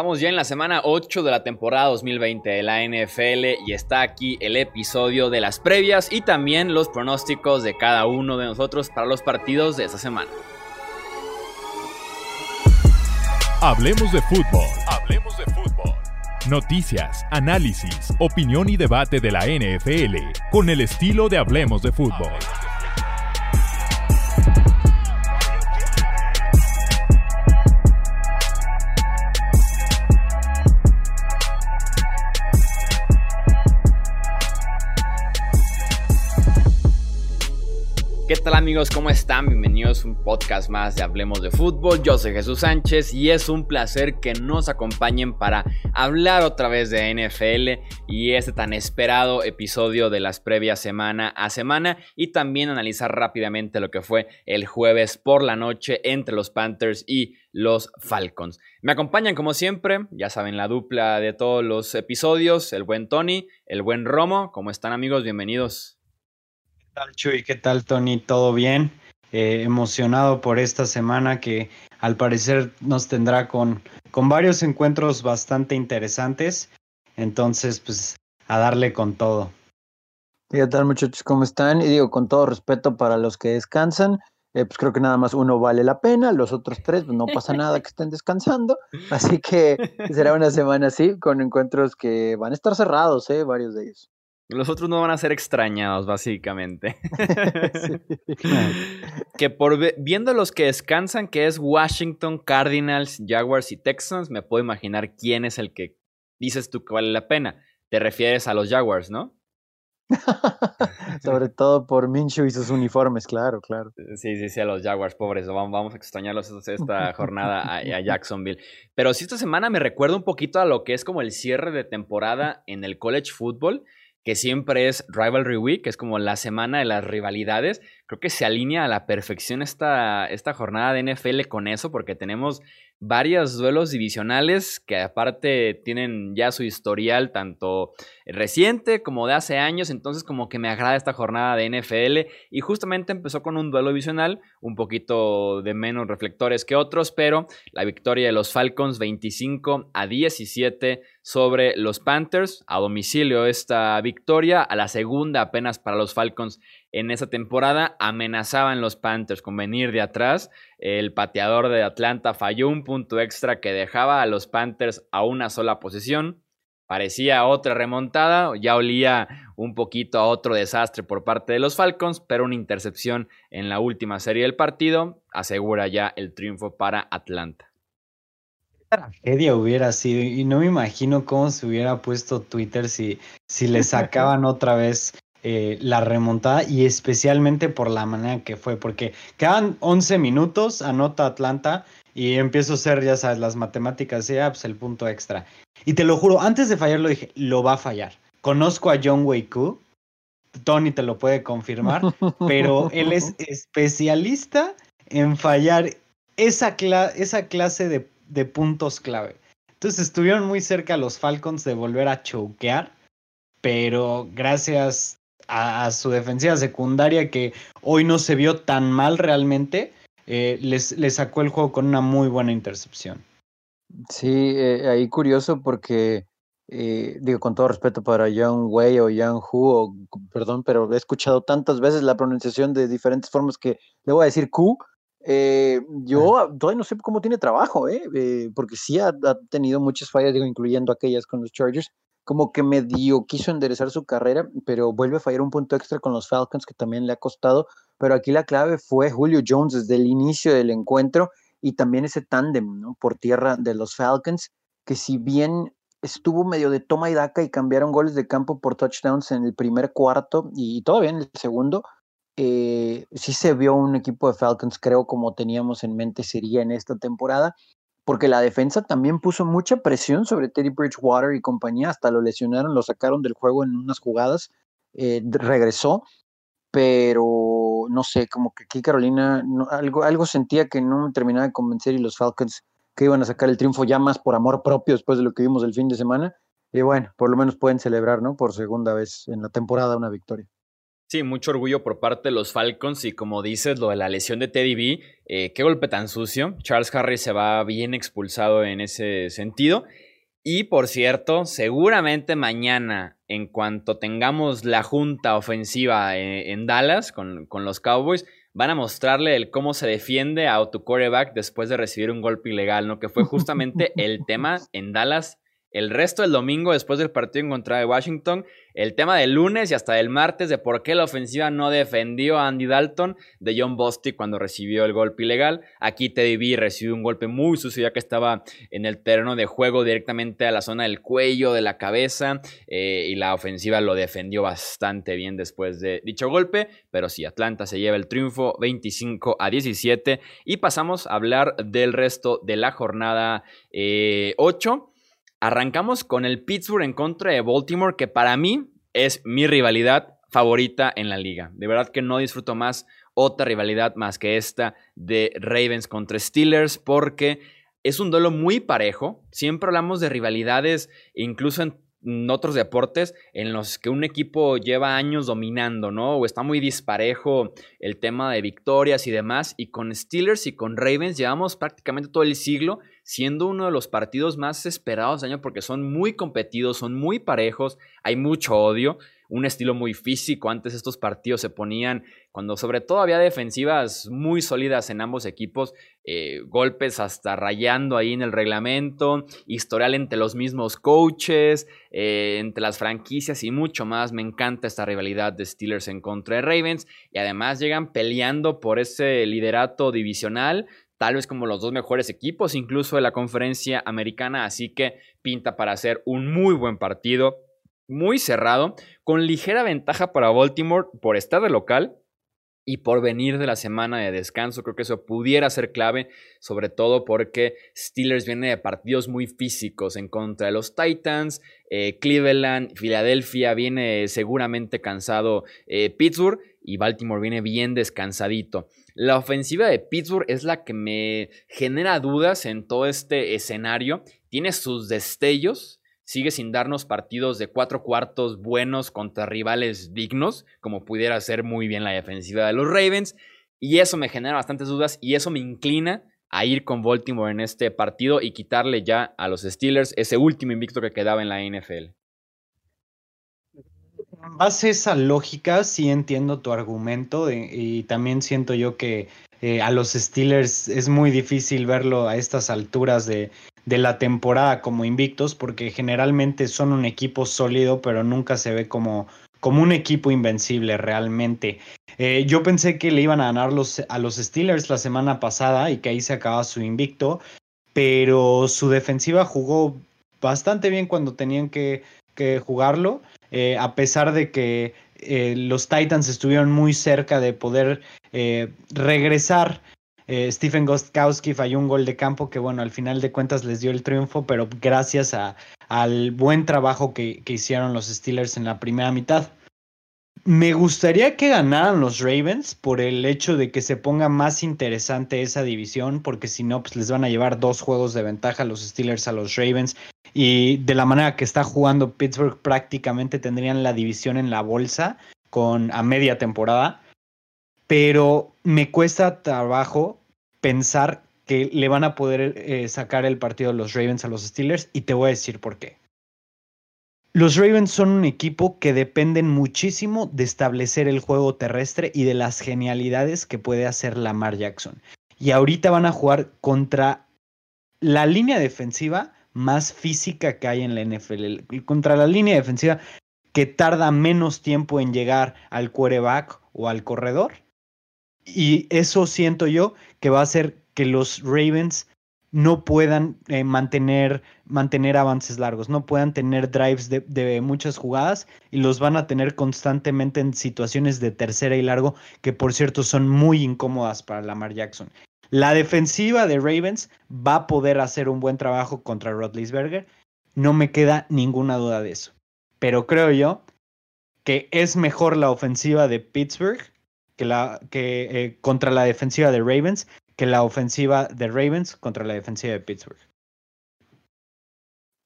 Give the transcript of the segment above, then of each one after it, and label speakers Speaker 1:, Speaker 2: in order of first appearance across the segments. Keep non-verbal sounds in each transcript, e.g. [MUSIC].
Speaker 1: Estamos ya en la semana 8 de la temporada 2020 de la NFL y está aquí el episodio de las previas y también los pronósticos de cada uno de nosotros para los partidos de esta semana.
Speaker 2: Hablemos de fútbol. Hablemos de fútbol. Noticias, análisis, opinión y debate de la NFL con el estilo de Hablemos de fútbol.
Speaker 1: ¿Qué tal amigos? ¿Cómo están? Bienvenidos a un podcast más de Hablemos de Fútbol. Yo soy Jesús Sánchez y es un placer que nos acompañen para hablar otra vez de NFL y este tan esperado episodio de las previas semana a semana y también analizar rápidamente lo que fue el jueves por la noche entre los Panthers y los Falcons. Me acompañan como siempre, ya saben la dupla de todos los episodios, el buen Tony, el buen Romo. ¿Cómo están amigos? Bienvenidos.
Speaker 3: ¿Qué tal, Chuy? ¿Qué tal, Tony? ¿Todo bien? Eh, emocionado por esta semana que al parecer nos tendrá con, con varios encuentros bastante interesantes. Entonces, pues, a darle con todo.
Speaker 4: ¿Qué tal, muchachos? ¿Cómo están? Y digo, con todo respeto para los que descansan, eh, pues creo que nada más uno vale la pena, los otros tres, pues no pasa nada que estén descansando. Así que será una semana así, con encuentros que van a estar cerrados, ¿eh? Varios de ellos.
Speaker 1: Los otros no van a ser extrañados, básicamente. [LAUGHS] que por viendo los que descansan, que es Washington, Cardinals, Jaguars y Texans, me puedo imaginar quién es el que dices tú que vale la pena. Te refieres a los Jaguars, ¿no? [LAUGHS]
Speaker 4: Sobre todo por Minshew y sus uniformes, claro, claro.
Speaker 1: Sí, sí, sí, a los Jaguars, pobres. Vamos, vamos a extrañarlos esta [LAUGHS] jornada a, a, Jacksonville. Pero sí, esta semana me recuerda un poquito a lo que es como el cierre de temporada en el college football que siempre es Rivalry Week, que es como la semana de las rivalidades. Creo que se alinea a la perfección esta, esta jornada de NFL con eso, porque tenemos varios duelos divisionales que aparte tienen ya su historial tanto reciente como de hace años, entonces como que me agrada esta jornada de NFL y justamente empezó con un duelo divisional un poquito de menos reflectores que otros, pero la victoria de los Falcons 25 a 17 sobre los Panthers. A domicilio esta victoria, a la segunda apenas para los Falcons en esa temporada amenazaban los Panthers con venir de atrás. El pateador de Atlanta falló un punto extra que dejaba a los Panthers a una sola posición. Parecía otra remontada, ya olía un poquito a otro desastre por parte de los Falcons, pero una intercepción en la última serie del partido asegura ya el triunfo para Atlanta.
Speaker 3: Qué tragedia hubiera sido y no me imagino cómo se hubiera puesto Twitter si, si le [LAUGHS] sacaban otra vez eh, la remontada y especialmente por la manera que fue, porque quedan 11 minutos, anota Atlanta y empiezo a hacer, ya sabes, las matemáticas y ah, pues el punto extra. Y te lo juro, antes de fallar lo dije, lo va a fallar. Conozco a John Koo Tony te lo puede confirmar, [LAUGHS] pero él es especialista en fallar esa, esa clase de, de puntos clave. Entonces estuvieron muy cerca los Falcons de volver a choquear, pero gracias a, su defensiva secundaria que hoy no se vio tan mal realmente, eh, les, sacó el juego con una muy buena intercepción.
Speaker 4: Sí, eh, ahí curioso porque, eh, digo, con todo respeto para Young Wei o Young Hu, perdón, pero he escuchado tantas veces la pronunciación de diferentes formas que le voy a decir Q. yo todavía no sé cómo tiene trabajo, porque sí ha, ha, tenido muchas fallas, digo, incluyendo aquellas con los Chargers, como que medio quiso enderezar su carrera, pero vuelve a fallar un punto extra con los Falcons que también le ha costado. Pero aquí la clave fue Julio Jones desde el inicio del encuentro y también ese tándem por tierra de los Falcons, que si bien estuvo medio de toma y daca y cambiaron goles de campo por touchdowns en el primer cuarto y todavía en el segundo, eh, sí se vio un equipo de Falcons, creo, como teníamos en mente sería en esta temporada porque la defensa también puso mucha presión sobre Teddy Bridgewater y compañía, hasta lo lesionaron, lo sacaron del juego en unas jugadas, eh, regresó, pero no sé, como que aquí Carolina algo, algo sentía que no me terminaba de convencer y los Falcons que iban a sacar el triunfo ya más por amor propio después de lo que vimos el fin de semana. Y bueno, por lo menos pueden celebrar, ¿no? Por segunda vez en la temporada una victoria.
Speaker 1: Sí, mucho orgullo por parte de los Falcons y como dices, lo de la lesión de Teddy B, eh, qué golpe tan sucio. Charles Harris se va bien expulsado en ese sentido. Y por cierto, seguramente mañana, en cuanto tengamos la junta ofensiva eh, en, Dallas con, con, los Cowboys, van a mostrarle el cómo se defiende a tu quarterback después de recibir un golpe ilegal, ¿no? Que fue [LAUGHS] justamente el tema en Dallas el resto del domingo después del partido en contra de Washington, el tema del lunes y hasta el martes de por qué la ofensiva no defendió a Andy Dalton de John Bostic cuando recibió el golpe ilegal. Aquí Teddy B recibió un golpe muy sucio ya que estaba en el terreno de juego directamente a la zona del cuello, de la cabeza eh, y la ofensiva lo defendió bastante bien después de dicho golpe. Pero sí, Atlanta se lleva el triunfo 25 a 17 y pasamos a hablar del resto de la jornada 8. Arrancamos con el Pittsburgh en contra de Baltimore, que para mí es mi rivalidad favorita en la liga. De verdad que no disfruto más otra rivalidad más que esta de Ravens contra Steelers, porque es un duelo muy parejo. Siempre hablamos de rivalidades, incluso en otros deportes en los que un equipo lleva años dominando, ¿no? O está muy disparejo el tema de victorias y demás. Y con Steelers y con Ravens llevamos prácticamente todo el siglo siendo uno de los partidos más esperados del año porque son muy competidos, son muy parejos, hay mucho odio, un estilo muy físico. Antes estos partidos se ponían, cuando sobre todo había defensivas muy sólidas en ambos equipos, eh, golpes hasta rayando ahí en el reglamento, historial entre los mismos coaches, eh, entre las franquicias y mucho más. Me encanta esta rivalidad de Steelers en contra de Ravens y además llegan peleando por ese liderato divisional tal vez como los dos mejores equipos incluso de la conferencia americana, así que pinta para hacer un muy buen partido, muy cerrado, con ligera ventaja para Baltimore por estar de local y por venir de la semana de descanso. Creo que eso pudiera ser clave, sobre todo porque Steelers viene de partidos muy físicos en contra de los Titans, eh, Cleveland, Filadelfia viene seguramente cansado eh, Pittsburgh y Baltimore viene bien descansadito. La ofensiva de Pittsburgh es la que me genera dudas en todo este escenario. Tiene sus destellos, sigue sin darnos partidos de cuatro cuartos buenos contra rivales dignos, como pudiera ser muy bien la defensiva de los Ravens. Y eso me genera bastantes dudas y eso me inclina a ir con Baltimore en este partido y quitarle ya a los Steelers ese último invicto que quedaba en la NFL
Speaker 3: base a esa lógica, sí entiendo tu argumento y también siento yo que eh, a los Steelers es muy difícil verlo a estas alturas de, la temporada como invictos porque generalmente son un equipo sólido pero nunca se ve como, como un equipo invencible realmente. Eh, yo pensé que le iban a ganar los, a los Steelers la semana pasada y que ahí se acaba su invicto, pero su defensiva jugó bastante bien cuando tenían que, que jugarlo eh, a pesar de que eh, los Titans estuvieron muy cerca de poder eh, regresar. Stephen Gostkowski falló un gol de campo que, bueno, al final de cuentas les dio el triunfo, pero gracias al buen trabajo que, que hicieron los Steelers en la primera mitad. Me gustaría que ganaran los Ravens por el hecho de que se ponga más interesante esa división, porque si no, pues les van a llevar dos juegos de ventaja los Steelers a los Ravens y de la manera que está jugando Pittsburgh, prácticamente tendrían la división en la bolsa con a media temporada. Pero me cuesta trabajo pensar que le van a poder eh, sacar el partido de los Ravens a los Steelers y te voy a decir por qué. Los Ravens son un equipo que dependen muchísimo de establecer el juego terrestre y de las genialidades que puede hacer Lamar Jackson. Y ahorita van a jugar contra la línea defensiva más física que hay en la NFL. Contra la línea defensiva que tarda menos tiempo en llegar al quarterback o al corredor. Y eso siento yo que va a hacer que los Ravens no puedan eh, mantener, mantener avances largos, no puedan tener drives de, muchas jugadas y los van a tener constantemente en situaciones de tercera y largo que por cierto son muy incómodas para Lamar Jackson. La defensiva de Ravens va a poder hacer un buen trabajo contra Rodlisberger. No me queda ninguna duda de eso. Pero creo yo que es mejor la ofensiva de Pittsburgh que la, que, eh, contra la defensiva de Ravens que la ofensiva de Ravens contra la defensiva de Pittsburgh.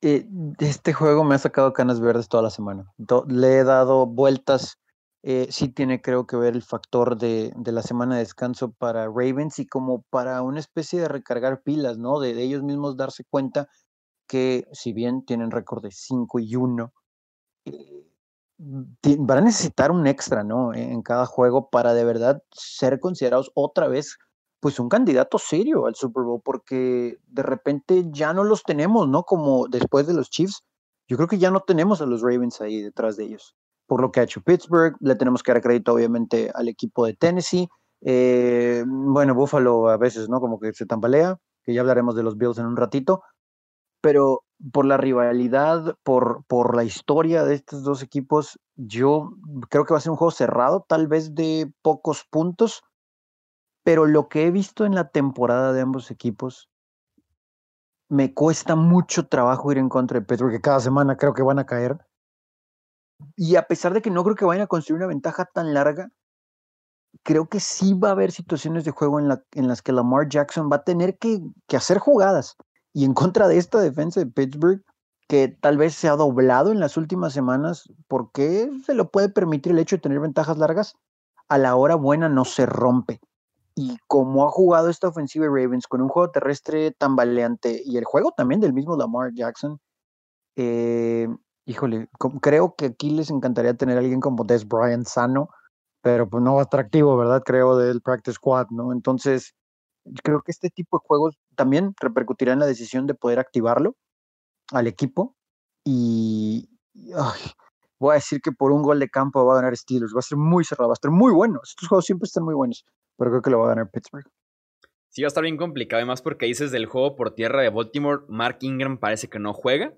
Speaker 4: Eh, este juego me ha sacado canas verdes toda la semana. Le he dado vueltas Eh, sí tiene, creo que ver el factor de, la semana de descanso para Ravens y como para una especie de recargar pilas, ¿no? De, ellos mismos darse cuenta que si bien tienen récord de 5 y 1, eh, van a necesitar un extra, ¿no? En cada juego para de verdad ser considerados otra vez, pues un candidato serio al Super Bowl, porque de repente ya no los tenemos, ¿no? Como después de los Chiefs, yo creo que ya no tenemos a los Ravens ahí detrás de ellos por lo que ha hecho Pittsburgh. Le tenemos que dar crédito, obviamente, al equipo de Tennessee. Eh, bueno, Buffalo a veces, ¿no? Como que se tambalea, que ya hablaremos de los Bills en un ratito. Pero por la rivalidad, por, por la historia de estos dos equipos, yo creo que va a ser un juego cerrado, tal vez de pocos puntos. Pero lo que he visto en la temporada de ambos equipos, me cuesta mucho trabajo ir en contra de Pittsburgh, que cada semana creo que van a caer y a pesar de que no creo que vayan a construir una ventaja tan larga, creo que sí va a haber situaciones de juego en las que Lamar Jackson va a tener que, que, hacer jugadas. Y en contra de esta defensa de Pittsburgh, que tal vez se ha doblado en las últimas semanas, ¿por qué se lo puede permitir el hecho de tener ventajas largas? A la hora buena no se rompe. Y como ha jugado esta ofensiva de Ravens con un juego terrestre tambaleante y el juego también del mismo Lamar Jackson, eh, híjole, creo que aquí les encantaría tener a alguien como Des Bryant sano, pero pues no atractivo, ¿verdad? Creo del practice squad, ¿no? Entonces, creo que este tipo de juegos también repercutirá en la decisión de poder activarlo al equipo y voy a decir que por un gol de campo va a ganar Steelers, va a ser muy cerrado, va a estar muy bueno. Estos juegos siempre están muy buenos, pero creo que lo va a ganar Pittsburgh.
Speaker 1: Sí, va a estar bien complicado, además porque dices del juego por tierra de Baltimore, Mark Ingram parece que no juega,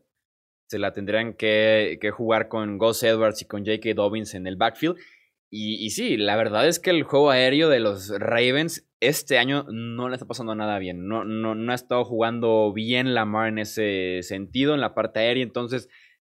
Speaker 1: se la tendrían que, jugar con Gus Edwards y con J.K. Dobbins en el backfield. Y, sí, la verdad es que el juego aéreo de los Ravens este año no le está pasando nada bien. No, no, no ha estado jugando bien Lamar en ese sentido, en la parte aérea. Entonces,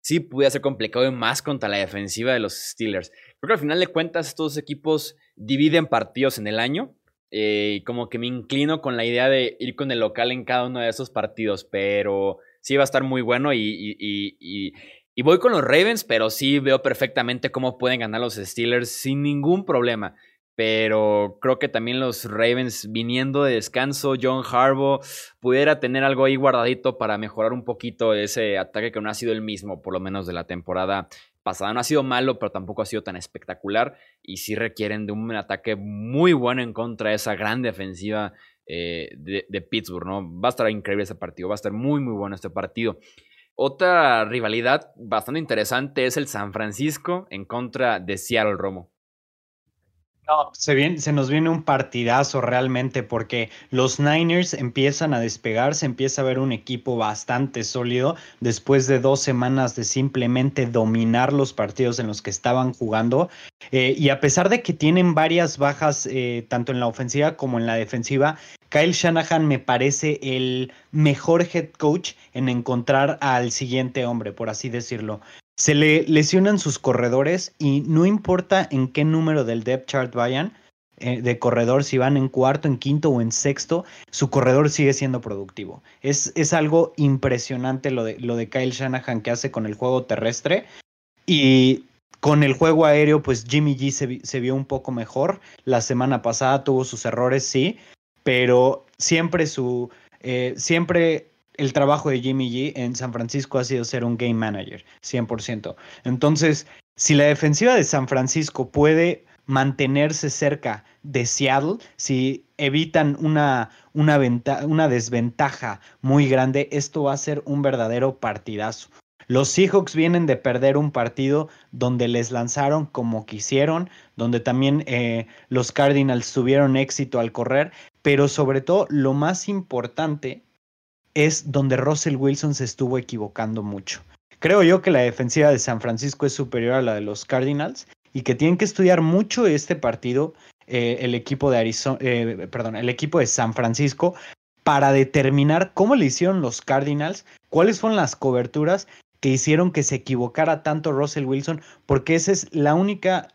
Speaker 1: sí puede ser complicado y más contra la defensiva de los Steelers. Creo que al final de cuentas, estos equipos dividen partidos en el año. Eh, como que me inclino con la idea de ir con el local en cada uno de esos partidos. Pero sí va a estar muy bueno y, y, voy con los Ravens, pero sí veo perfectamente cómo pueden ganar los Steelers sin ningún problema. Pero creo que también los Ravens viniendo de descanso, John Harbaugh pudiera tener algo ahí guardadito para mejorar un poquito ese ataque que no ha sido el mismo, por lo menos de la temporada pasada. No ha sido malo, pero tampoco ha sido tan espectacular. Y sí requieren de un ataque muy bueno en contra de esa gran defensiva eh, de, Pittsburgh, ¿no? Va a estar increíble ese partido, va a estar muy, muy bueno este partido. Otra rivalidad bastante interesante es el San Francisco en contra de Seattle Romo.
Speaker 3: No, se, nos viene un partidazo realmente porque los Niners empiezan a despegar, se empieza a ver un equipo bastante sólido después de dos semanas de simplemente dominar los partidos en los que estaban jugando. Eh, y a pesar de que tienen varias bajas eh, tanto en la ofensiva como en la defensiva, Kyle Shanahan me parece el mejor head coach en encontrar al siguiente hombre, por así decirlo. Se le lesionan sus corredores y no importa en qué número del depth chart vayan eh, de corredor, si van en cuarto, en quinto o en sexto, su corredor sigue siendo productivo. Es, es algo impresionante lo de, lo de Kyle Shanahan que hace con el juego terrestre. Y con el juego aéreo, pues Jimmy G se, vio un poco mejor. La semana pasada tuvo sus errores, sí, pero siempre su, eh, siempre el trabajo de Jimmy G en San Francisco ha sido ser un game manager, 100%. Entonces, si la defensiva de San Francisco puede mantenerse cerca de Seattle, si evitan una, una, una desventaja muy grande, esto va a ser un verdadero partidazo. Los Seahawks vienen de perder un partido donde les lanzaron como quisieron, donde también eh, los Cardinals tuvieron éxito al correr, pero sobre todo lo más importante es donde Russell Wilson se estuvo equivocando mucho. Creo yo que la defensiva de San Francisco es superior a la de los Cardinals y que tienen que estudiar mucho este partido eh, el equipo de Arizona, eh, perdón, el equipo de San Francisco para determinar cómo le hicieron los Cardinals, cuáles fueron las coberturas que hicieron que se equivocara tanto Russell Wilson, porque esa es la única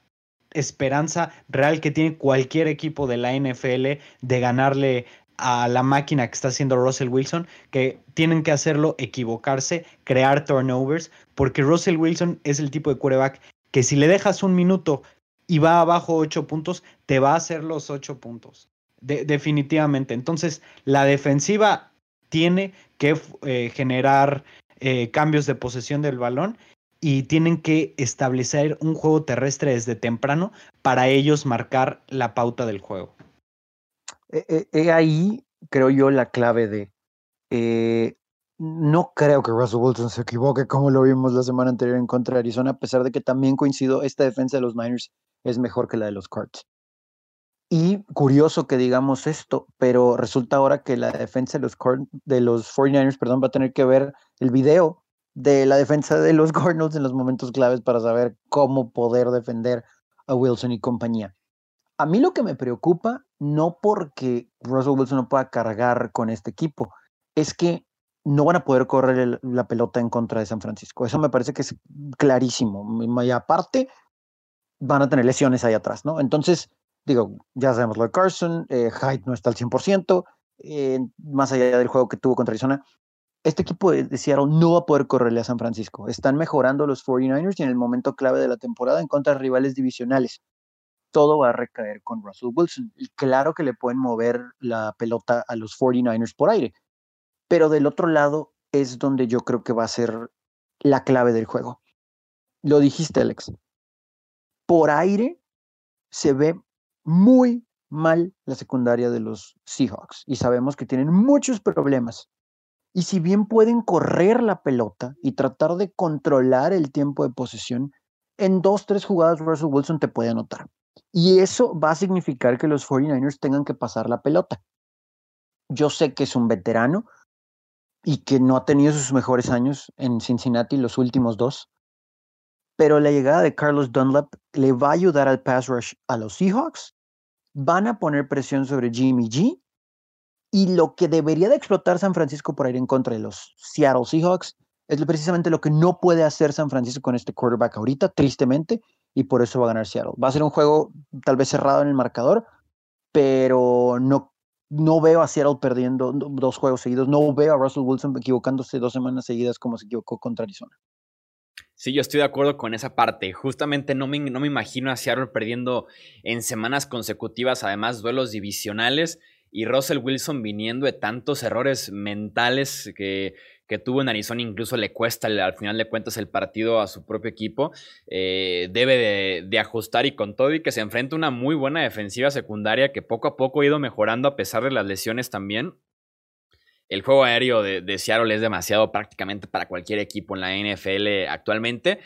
Speaker 3: esperanza real que tiene cualquier equipo de la NFL de ganarle a la máquina que está haciendo Russell Wilson, que tienen que hacerlo equivocarse, crear turnovers, porque Russell Wilson es el tipo de quarterback que si le dejas un minuto y va abajo 8 puntos, te va a hacer los 8 puntos. definitivamente. Entonces, la defensiva tiene que eh, generar eh, cambios de posesión del balón y tienen que establecer un juego terrestre desde temprano para ellos marcar la pauta del juego.
Speaker 4: He ahí, creo yo, la clave de... Eh, no creo que Russell Wilson se equivoque como lo vimos la semana anterior en contra de Arizona, a pesar de que también coincido, esta defensa de los Niners es mejor que la de los Cards. Y curioso que digamos esto, pero resulta ahora que la defensa de los, de los 49ers perdón, va a tener que ver el video de la defensa de los [LAUGHS] Cardinals en los momentos claves para saber cómo poder defender a Wilson y compañía. A mí lo que me preocupa, no porque Russell Wilson no pueda cargar con este equipo, es que no van a poder correr la pelota en contra de San Francisco. Eso me parece que es clarísimo. Y aparte, van a tener lesiones ahí atrás, ¿no? Entonces, digo, ya sabemos lo de Carson, eh, Hyde no está al 100%, eh, más allá del juego que tuvo contra Arizona. Este equipo de, Seattle no va a poder correrle a San Francisco. Están mejorando los 49ers y en el momento clave de la temporada en contra de rivales divisionales. Todo va a recaer con Russell Wilson. Y claro que le pueden mover la pelota a los 49ers por aire pero del otro lado es donde yo creo que va a ser la clave del juego. Lo dijiste, Alex. Por aire se ve muy mal la secundaria de los Seahawks y sabemos que tienen muchos problemas. Y si bien pueden correr la pelota y tratar de controlar el tiempo de posesión, en dos, tres jugadas Russell Wilson te puede anotar. Y eso va a significar que los 49ers tengan que pasar la pelota. Yo sé que es un veterano, y que no ha tenido sus mejores años en Cincinnati los últimos dos. Pero la llegada de Carlos Dunlap le va a ayudar al pass rush a los Seahawks. Van a poner presión sobre Jimmy G. Y lo que debería de explotar San Francisco por ir en contra de los Seattle Seahawks es precisamente lo que no puede hacer San Francisco con este quarterback ahorita, tristemente, y por eso va a ganar Seattle. Va a ser un juego tal vez cerrado en el marcador, pero no no veo a Seattle perdiendo dos juegos seguidos, no veo a Russell Wilson equivocándose dos semanas seguidas como se equivocó contra Arizona.
Speaker 1: Sí, yo estoy de acuerdo con esa parte. Justamente no me, no me imagino a Seattle perdiendo en semanas consecutivas, además duelos divisionales, y Russell Wilson viniendo de tantos errores mentales que que tuvo en Arizona incluso le cuesta al final de cuentas el partido a su propio equipo. Eh, debe de, ajustar y con todo y que se enfrenta una muy buena defensiva secundaria que poco a poco ha ido mejorando a pesar de las lesiones también. El juego aéreo de, de Seattle es demasiado prácticamente para cualquier equipo en la NFL actualmente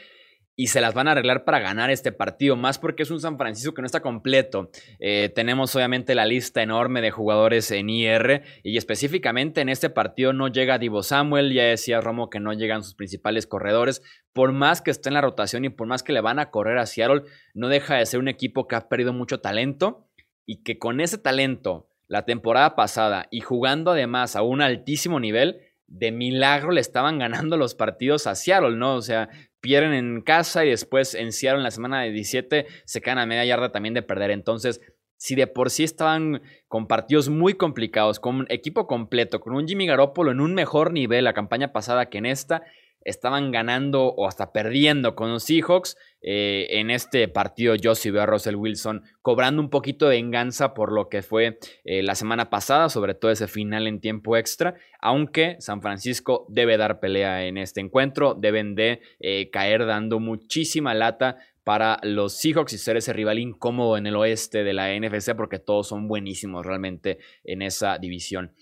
Speaker 1: y se las van a arreglar para ganar este partido, más porque es un San Francisco que no está completo. Eh, tenemos obviamente la lista enorme de jugadores en IR y específicamente en este partido no llega Divo Samuel, ya decía Romo que no llegan sus principales corredores, por más que esté en la rotación y por más que le van a correr a Seattle, no deja de ser un equipo que ha perdido mucho talento y que con ese talento la temporada pasada y jugando además a un altísimo nivel, de milagro le estaban ganando los partidos a Seattle, ¿no? O sea, pierden en casa y después en en la semana de 17 se caen a media yarda también de perder. Entonces, si de por sí estaban con partidos muy complicados, con un equipo completo, con un Jimmy Garoppolo en un mejor nivel la campaña pasada que en esta, estaban ganando o hasta perdiendo con los Seahawks. Eh, en este partido yo sí veo a Russell Wilson cobrando un poquito de venganza por lo que fue eh, la semana pasada, sobre todo ese final en tiempo extra, aunque San Francisco debe dar pelea en este encuentro, deben de eh, caer dando muchísima lata para los Seahawks y ser ese rival incómodo en el oeste de la NFC porque todos son buenísimos realmente en esa división.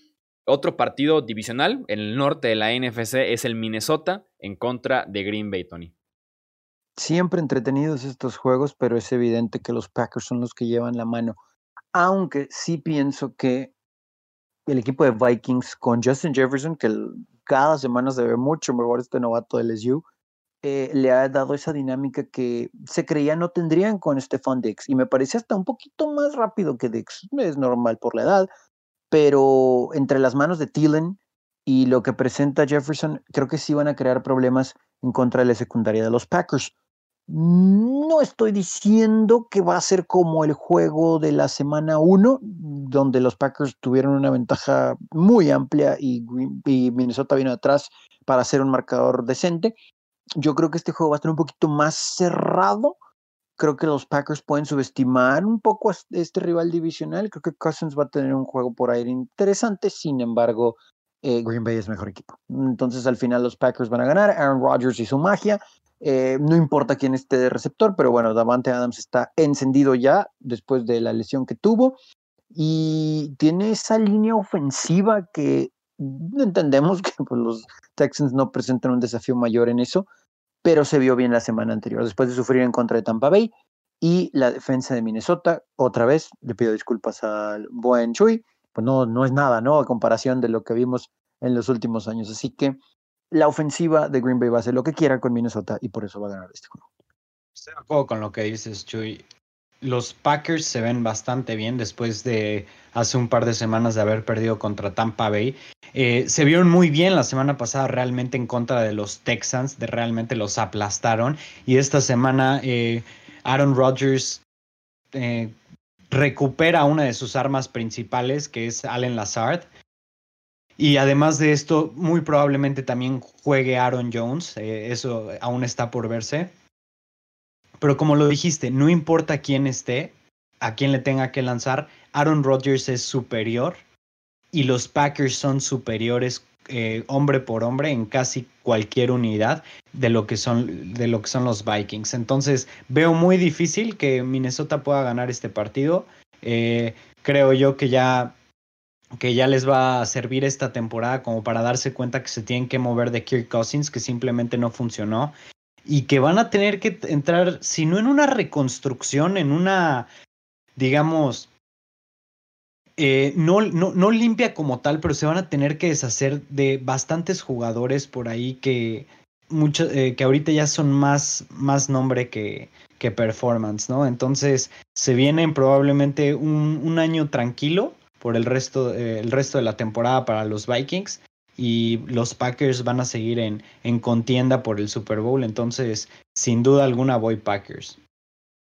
Speaker 1: Otro partido divisional en el norte de la NFC es el Minnesota en contra de Green Bay, Tony.
Speaker 4: Siempre entretenidos estos juegos, pero es evidente que los Packers son los que llevan la mano. Aunque sí pienso que el equipo de Vikings con Justin Jefferson, que cada semana se ve mucho mejor este novato de LSU, eh, le ha dado esa dinámica que se creía no tendrían con Stefan Dix. Y me parece hasta un poquito más rápido que Dix. Es normal por la edad, pero entre las manos de Thielen y lo que presenta Jefferson, creo que sí van a crear problemas en contra de la secundaria de los Packers. No estoy diciendo que va a ser como el juego de la semana 1, donde los Packers tuvieron una ventaja muy amplia y, y, Minnesota vino atrás para hacer un marcador decente. Yo creo que este juego va a estar un poquito más cerrado, creo que los Packers pueden subestimar un poco a este rival divisional. Creo que Cousins va a tener un juego por aire interesante. Sin embargo, eh, Green Bay es mejor equipo. Entonces, al final, los Packers van a ganar. Aaron Rodgers y su magia. Eh, no importa quién esté de receptor, pero bueno, Davante Adams está encendido ya después de la lesión que tuvo. Y tiene esa línea ofensiva que entendemos [LAUGHS] que pues, los Texans no presentan un desafío mayor en eso pero se vio bien la semana anterior, después de sufrir en contra de Tampa Bay. Y la defensa de Minnesota, otra vez, le pido disculpas al buen Chuy, pues no, no es nada, ¿no? A comparación de lo que vimos en los últimos años. Así que la ofensiva de Green Bay va a hacer lo que quiera con Minnesota y por eso va a ganar este juego.
Speaker 3: Estoy de acuerdo con lo que dices, Chuy los Packers se ven bastante bien después de hace un par de semanas de haber perdido contra Tampa Bay. Eh, se vieron muy bien la semana pasada realmente en contra de los Texans, de realmente los aplastaron. Y esta semana eh, Aaron Rodgers eh, recupera una de sus armas principales, que es Allen Lazard. Y además de esto, muy probablemente también juegue Aaron Jones. eso aún está por verse. Pero como lo dijiste, no importa quién esté, a quién le tenga que lanzar, Aaron Rodgers es superior y los Packers son superiores eh, hombre por hombre en casi cualquier unidad de lo que son de lo que son los Vikings. Entonces veo muy difícil que Minnesota pueda ganar este partido. Eh, creo yo que ya que ya les va a servir esta temporada como para darse cuenta que se tienen que mover de Kirk Cousins, que simplemente no funcionó, y que van a tener que entrar, si no en una reconstrucción, en una, digamos, eh, no, no, limpia como tal, pero se van a tener que deshacer de bastantes jugadores por ahí que, mucho, eh, que ahorita ya son más, más nombre que, que performance, ¿no? Entonces se viene probablemente un, un año tranquilo por el resto, eh, el resto de la temporada para los Vikings y los Packers van a seguir en, en contienda por el Super Bowl. Entonces, sin duda alguna, voy Packers.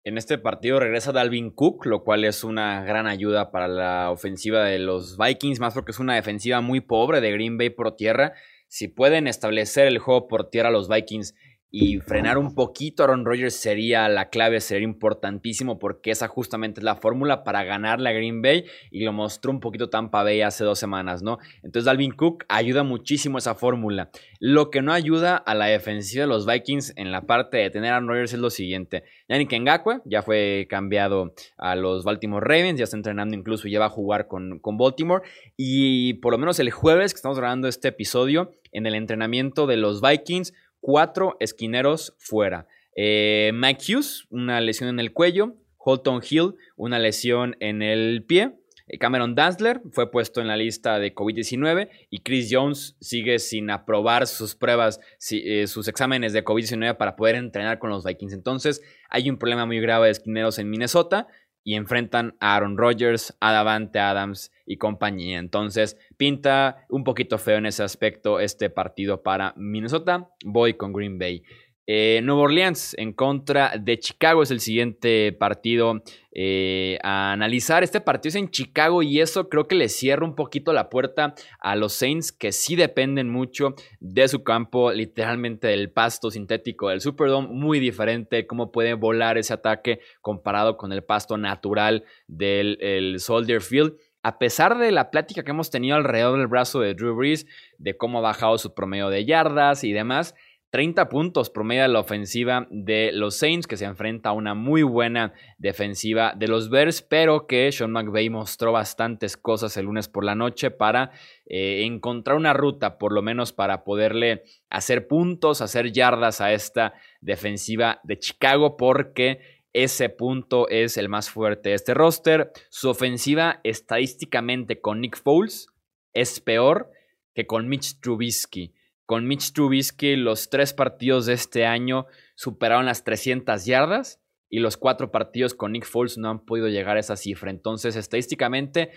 Speaker 1: En este partido regresa Dalvin Cook, lo cual es una gran ayuda para la ofensiva de los Vikings, más porque es una defensiva muy pobre de Green Bay por tierra. Si pueden establecer el juego por tierra los Vikings y frenar un poquito a Aaron Rodgers sería la clave, sería importantísimo porque esa justamente es la fórmula para ganarle a Green Bay y lo mostró un poquito Tampa Bay hace dos semanas, ¿no? Entonces Dalvin Cook ayuda muchísimo esa fórmula. Lo que no ayuda a la defensiva de los Vikings en la parte de tener a Aaron Rodgers es lo siguiente. Yannick Ngakwe ya fue cambiado a los Baltimore Ravens, ya está entrenando incluso, ya va a jugar con, con Baltimore y por lo menos el jueves que estamos grabando este episodio en el entrenamiento de los Vikings cuatro esquineros fuera. Eh, Mike Hughes, una lesión en el cuello. Holton Hill, una lesión en el pie. Eh, Cameron Dansler fue puesto en la lista de COVID-19 y Chris Jones sigue sin aprobar sus pruebas, eh, sus exámenes de COVID-19 para poder entrenar con los Vikings. Entonces hay un problema muy grave de esquineros en Minnesota y enfrentan a Aaron Rodgers, a Davante Adams y compañía. Entonces, pinta un poquito feo en ese aspecto este partido para Minnesota. Voy con Green Bay. Eh, Nueva Orleans en contra de Chicago es el siguiente partido eh, a analizar. Este partido es en Chicago y eso creo que le cierra un poquito la puerta a los Saints que sí dependen mucho de su campo, literalmente del pasto sintético del Superdome, muy diferente cómo puede volar ese ataque comparado con el pasto natural del Soldier Field a pesar de la plática que hemos tenido alrededor del brazo de Drew Brees, de cómo ha bajado su promedio de yardas y demás, 30 puntos promedio la ofensiva de los Saints, que se enfrenta a una muy buena defensiva de los Bears, pero que Sean McVay mostró bastantes cosas el lunes por la noche para eh, encontrar una ruta, por lo menos para poderle hacer puntos, hacer yardas a esta defensiva de Chicago, porque ese punto es el más fuerte de este roster. Su ofensiva estadísticamente con Nick Foles es peor que con Mitch Trubisky. Con Mitch Trubisky, los tres partidos de este año superaron las 300 yardas y los cuatro partidos con Nick Foles no han podido llegar a esa cifra. Entonces, estadísticamente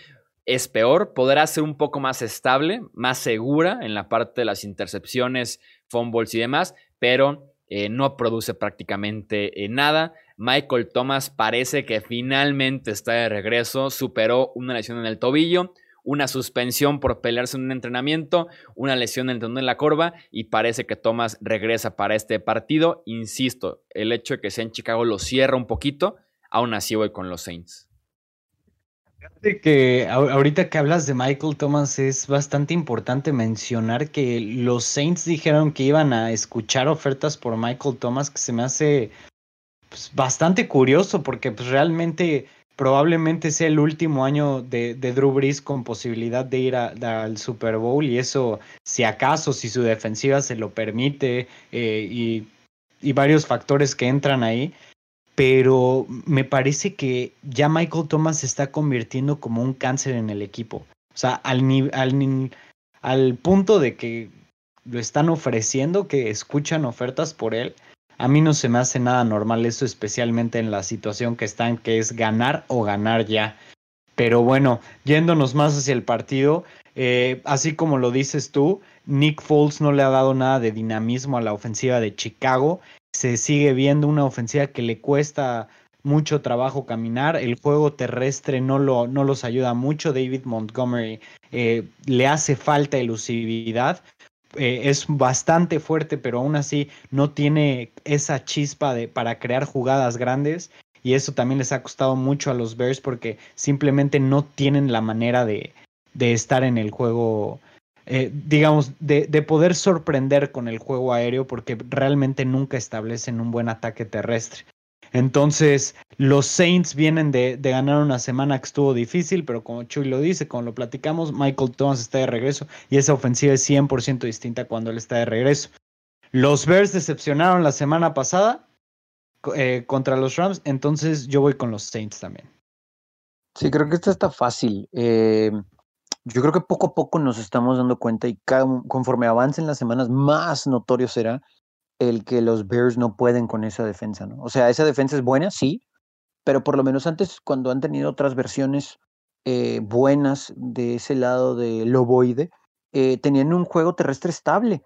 Speaker 1: es peor, podrá ser un poco más estable, más segura en la parte de las intercepciones, fumbles y demás, pero eh, no produce prácticamente eh, nada. Michael Thomas parece que finalmente está de regreso, superó una lesión en el tobillo, una suspensión por pelearse en un entrenamiento, una lesión en el tendón de la corva y parece que Thomas regresa para este partido. Insisto, el hecho de que sea en Chicago lo cierra un poquito, aún así voy con los Saints.
Speaker 3: Que ahorita que hablas de Michael Thomas es bastante importante mencionar que los Saints dijeron que iban a escuchar ofertas por Michael Thomas, que se me hace pues, bastante curioso porque pues realmente probablemente sea el último año de, Drew Brees con posibilidad de ir al Super Bowl y eso, si acaso, si su defensiva se lo permite eh, y, varios factores que entran ahí, pero me parece que ya Michael Thomas se está convirtiendo como un cáncer en el equipo. O sea, al, al punto de que lo están ofreciendo, que escuchan ofertas por él a mí no se me hace nada normal eso, especialmente en la situación que están, que es ganar o ganar ya. Pero bueno, yéndonos más hacia el partido, eh, así como lo dices tú, Nick Foles no le ha dado nada de dinamismo a la ofensiva de Chicago. Se sigue viendo una ofensiva que le cuesta mucho trabajo caminar. El juego terrestre no, lo, no los ayuda mucho. David Montgomery eh, le hace falta elusividad. Eh, es bastante fuerte, pero aún así no tiene esa chispa de, para crear jugadas grandes. Y eso también les ha costado mucho a los Bears porque simplemente no tienen la manera de, de estar en el juego, eh, digamos, de, de, poder sorprender con el juego aéreo porque realmente nunca establecen un buen ataque terrestre. Entonces, los Saints vienen de, ganar una semana que estuvo difícil, pero como Chuy lo dice, como lo platicamos, Michael Thomas está de regreso y esa ofensiva es 100% distinta cuando él está de regreso. Los Bears decepcionaron la semana pasada eh, contra los Rams, entonces yo voy con los Saints también.
Speaker 4: Sí, creo que esto está fácil. Eh, yo creo que poco a poco nos estamos dando cuenta y conforme avancen las semanas, más notorio será el que los Bears no pueden con esa defensa, ¿no? O sea, esa defensa es buena, sí, pero por lo menos antes, cuando han tenido otras versiones eh, buenas de ese lado de Loboide, eh, tenían un juego terrestre estable.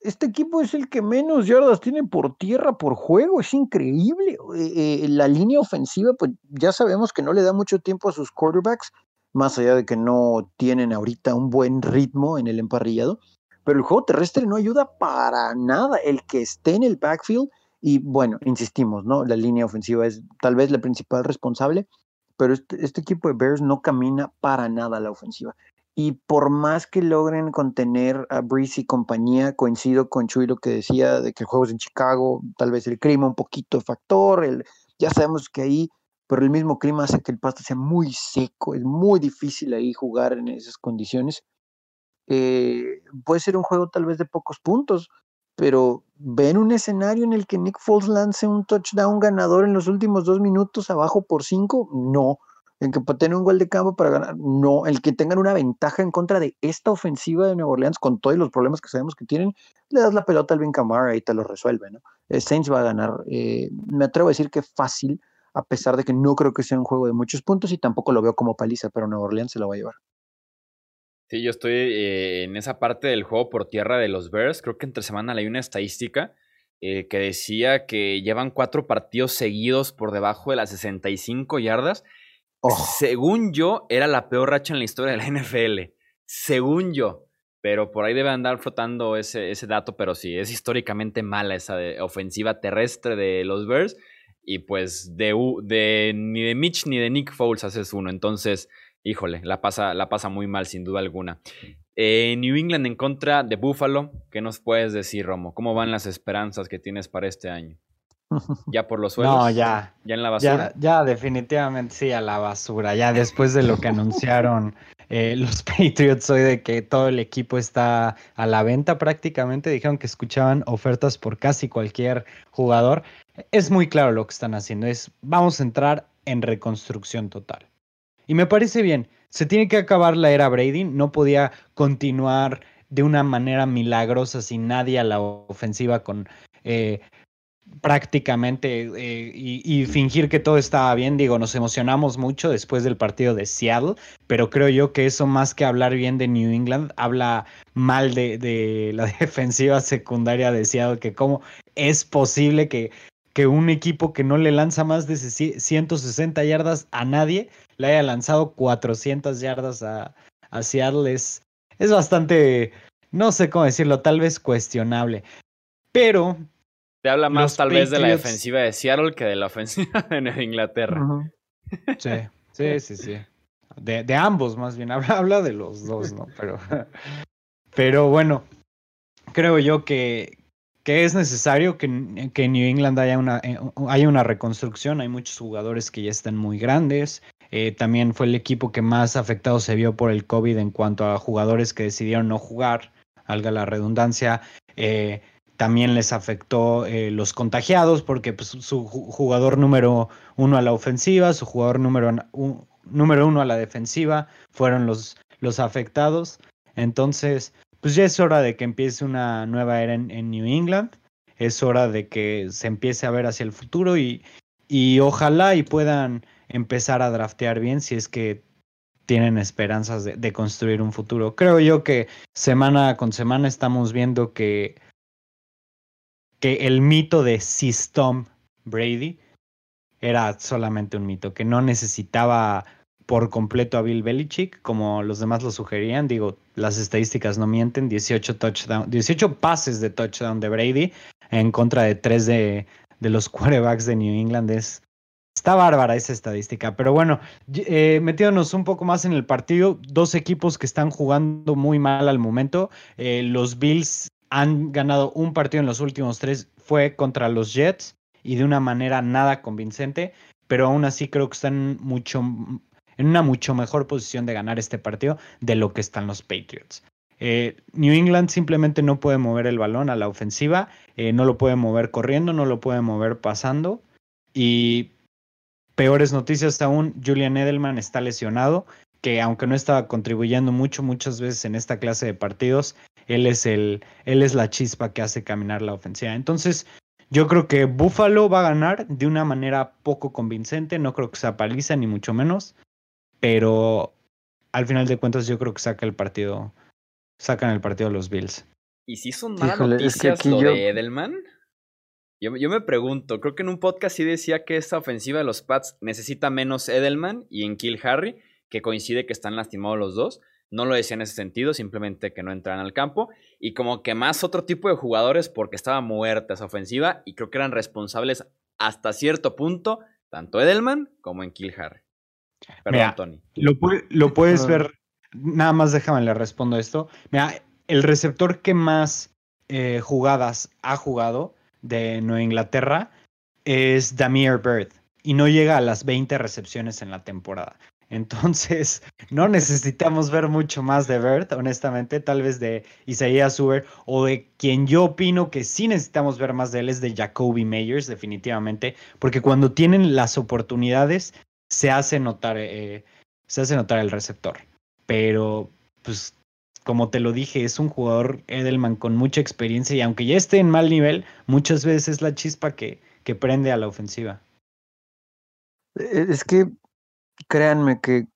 Speaker 4: Este equipo es el que menos yardas tiene por tierra por juego, es increíble. Eh, la línea ofensiva, pues ya sabemos que no le da mucho tiempo a sus quarterbacks, más allá de que no tienen ahorita un buen ritmo en el emparrillado pero el juego terrestre no ayuda para nada. El que esté en el backfield, y bueno, insistimos, ¿no? La línea ofensiva es tal vez la principal responsable, pero este, este equipo de Bears no camina para nada la ofensiva. Y por más que logren contener a Breeze y compañía, coincido con Chuy lo que decía de que el juego es en Chicago, tal vez el clima un poquito factor, el, ya sabemos que ahí, pero el mismo clima hace que el pasto sea muy seco, es muy difícil ahí jugar en esas condiciones. Eh, puede ser un juego tal vez de pocos puntos, pero ven un escenario en el que Nick Foles lance un touchdown ganador en los últimos dos minutos abajo por cinco, no. En que tener un gol de campo para ganar, no. El que tengan una ventaja en contra de esta ofensiva de Nueva Orleans con todos los problemas que sabemos que tienen, le das la pelota al Ben Camara y te lo resuelve, ¿no? Eh, Saints va a ganar. Eh, me atrevo a decir que fácil, a pesar de que no creo que sea un juego de muchos puntos y tampoco lo veo como paliza, pero Nueva Orleans se lo va a llevar.
Speaker 1: Sí, yo estoy eh, en esa parte del juego por tierra de los Bears. Creo que entre semana hay una estadística eh, que decía que llevan cuatro partidos seguidos por debajo de las 65 yardas. Oh. Según yo, era la peor racha en la historia de la NFL. Según yo. Pero por ahí debe andar flotando ese, ese dato. Pero sí, es históricamente mala esa ofensiva terrestre de los Bears. Y pues de, de, ni de Mitch ni de Nick Foles haces uno. Entonces híjole, la pasa, la pasa muy mal sin duda alguna. Eh, New England en contra de Buffalo, ¿qué nos puedes decir, Romo? ¿Cómo van las esperanzas que tienes para este año? [LAUGHS] ¿Ya por los suelos?
Speaker 3: No, ya.
Speaker 1: ¿Ya en la basura?
Speaker 3: Ya, definitivamente sí, a la basura. Ya después de lo que anunciaron [LAUGHS] eh, los Patriots hoy de que todo el equipo está a la venta prácticamente, dijeron que escuchaban ofertas por casi cualquier jugador. Es muy claro lo que están haciendo, es vamos a entrar en reconstrucción total. Y me parece bien, se tiene que acabar la era Brady, no podía continuar de una manera milagrosa sin nadie a la ofensiva con eh, prácticamente eh, y, fingir que todo estaba bien. Digo, nos emocionamos mucho después del partido de Seattle, pero creo yo que eso más que hablar bien de New England, habla mal de, de la [LAUGHS] defensiva secundaria de Seattle, que cómo es posible que, que un equipo que no le lanza más de 160 yardas a nadie le haya lanzado 400 yardas a, a Seattle es, es bastante, no sé cómo decirlo, tal vez cuestionable. Pero...
Speaker 1: Te habla más tal vez de la defensiva de Seattle que de la ofensiva [LAUGHS] de Inglaterra.
Speaker 3: Sí, sí, sí, sí. De, de, ambos más bien, [LAUGHS] habla, habla de los dos, ¿no? Pero, pero bueno, creo yo que, que es necesario que, que, en New England haya una, eh, haya una reconstrucción. Hay muchos jugadores que ya están muy grandes. Eh, también fue el equipo que más afectado se vio por el COVID en cuanto a jugadores que decidieron no jugar, alga la redundancia. Eh, también les afectó los contagiados porque pues, su jugador número uno a la ofensiva, su jugador número, número uno a la defensiva fueron los, los afectados. Entonces, pues ya es hora de que empiece una nueva era en, New England. Es hora de que se empiece a ver hacia el futuro y, y ojalá y puedan empezar a draftear bien si es que tienen esperanzas de, construir un futuro. Creo yo que semana con semana estamos viendo que, que el mito de System Brady era solamente un mito, que no necesitaba por completo a Bill Belichick, como los demás lo sugerían. Digo, las estadísticas no mienten, 18, touchdown, 18 pases de touchdown de Brady en contra de tres de, de los [LAUGHS] quarterbacks de New England. Está bárbara esa estadística. Pero bueno, eh, metiéndonos un poco más en el partido, dos equipos que están jugando muy mal al momento. Eh, los Bills han ganado un partido en los últimos tres, fue contra los Jets y de una manera nada convincente, pero aún así creo que están mucho en una mucho mejor posición de ganar este partido de lo que están los Patriots. Eh, New England simplemente no puede mover el balón a la ofensiva, no lo puede mover corriendo, no lo puede mover pasando. Y peores noticias aún, Julian Edelman está lesionado, que aunque no estaba contribuyendo mucho muchas veces en esta clase de partidos, él es el, él es la chispa que hace caminar la ofensiva. Entonces, yo creo que Buffalo va a ganar de una manera poco convincente, no creo que sea paliza ni mucho menos, pero al final de cuentas yo creo que saca el partido, sacan el partido los Bills.
Speaker 1: ¿Y si son malas noticias lo de Edelman? Yo, me pregunto, creo que en un podcast sí decía que esta ofensiva de los Pats necesita menos Edelman y en Kill Harry, que coincide que están lastimados los dos. No lo decía en ese sentido, simplemente que no entran al campo. Y como que más otro tipo de jugadores porque estaba muerta esa ofensiva y creo que eran responsables hasta cierto punto, tanto Edelman como en Kill Harry.
Speaker 3: Perdón, Tony. Lo, lo puedes ver, nada más déjame le respondo esto. Mira, el receptor que más eh, jugadas ha jugado de Nueva Inglaterra es Damir Bird y no llega a las 20 recepciones en la temporada. [LAUGHS] Entonces, no necesitamos ver mucho más de Bird, honestamente, tal vez de Isaiah Suber o de quien yo opino que sí necesitamos ver más de él es de Jacoby Meyers, definitivamente, porque cuando tienen las oportunidades se hace notar, eh, se hace notar el receptor. Pero, pues, como te lo dije, es un jugador Edelman con mucha experiencia y aunque ya esté en mal nivel, muchas veces es la chispa que, que prende a la ofensiva.
Speaker 4: E-, es que, créanme que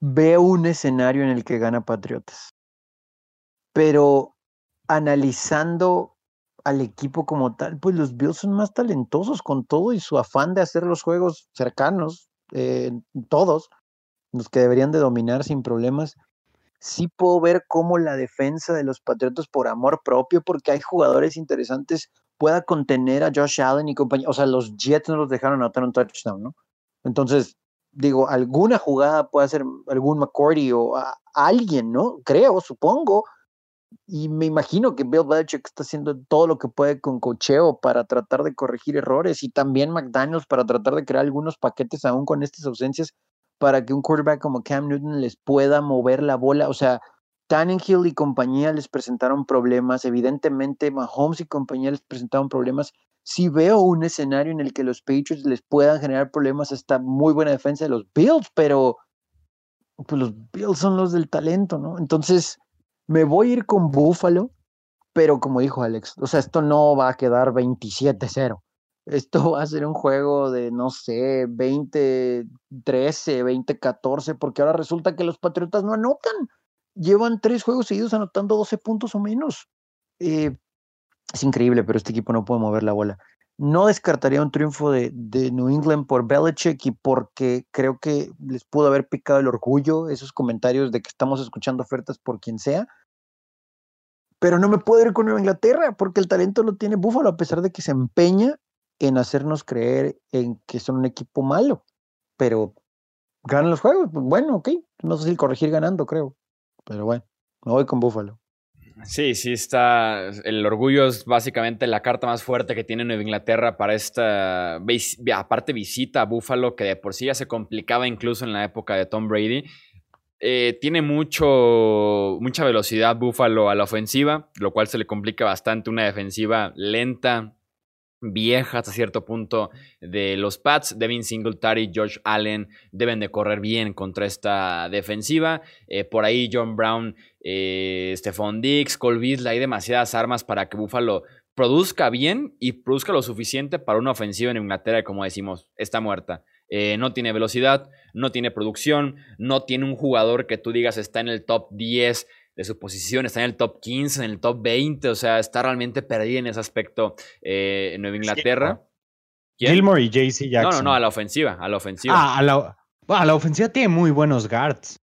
Speaker 4: veo un escenario en el que gana Patriotas. Pero analizando al equipo como tal, pues los Bills son más talentosos con todo y su afán de hacer los juegos cercanos, eh, todos, los que deberían de dominar sin problemas. Sí puedo ver cómo la defensa de los Patriotas por amor propio, porque hay jugadores interesantes, pueda contener a Josh Allen y compañía. O sea, los Jets no los dejaron anotar un touchdown, ¿no? Entonces, digo, alguna jugada puede hacer algún McCordy o alguien, ¿no? Creo, supongo, y me imagino que Bill Belichick está haciendo todo lo que puede con cocheo para tratar de corregir errores y también McDaniels para tratar de crear algunos paquetes aún con estas ausencias para que un quarterback como Cam Newton les pueda mover la bola. O sea, Tannenhill y compañía les presentaron problemas, evidentemente Mahomes y compañía les presentaron problemas. Si veo un escenario en el que los Patriots les puedan generar problemas, está muy buena defensa de los Bills, pero pues los Bills son los del talento, ¿no? Entonces, me voy a ir con Buffalo, pero como dijo Alex, o sea, esto no va a quedar 27-0. Esto va a ser un juego de, no sé, 20-13, 20-14, porque ahora resulta que los Patriotas no anotan. Llevan tres juegos seguidos anotando 12 puntos o menos. Eh, es increíble, pero este equipo no puede mover la bola. No descartaría un triunfo de, de, New England por Belichick y porque creo que les pudo haber picado el orgullo esos comentarios de que estamos escuchando ofertas por quien sea. Pero no me puedo ir con Nueva Inglaterra porque el talento lo tiene Buffalo a pesar de que se empeña en hacernos creer en que son un equipo malo. Pero ganan los juegos, pues bueno, ok. No sé si corregir ganando, creo. Pero bueno, me voy con Buffalo.
Speaker 1: Sí, sí está. El orgullo es básicamente la carta más fuerte que tiene Nueva Inglaterra para esta, aparte visita a Buffalo, que de por sí ya se complicaba incluso en la época de Tom Brady. Eh, tiene mucho, mucha velocidad Buffalo a la ofensiva, lo cual se le complica bastante una defensiva lenta, vieja hasta cierto punto de los Pats. Devin Singletary, George Allen deben de correr bien contra esta defensiva. Eh, por ahí John Brown, eh, Stephon Dix, Cole hay demasiadas armas para que Buffalo produzca bien y produzca lo suficiente para una ofensiva en Inglaterra y como decimos, está muerta. Eh, no tiene velocidad, no tiene producción, no tiene un jugador que tú digas está en el top 10 de su posición, está en el top 15, en el top 20, o sea, está realmente perdida en ese aspecto eh, en Nueva Inglaterra.
Speaker 3: Gilmore y JC Jackson.
Speaker 1: No, no, no, a la ofensiva, a la ofensiva.
Speaker 3: Ah, a la, a la ofensiva tiene muy buenos guards.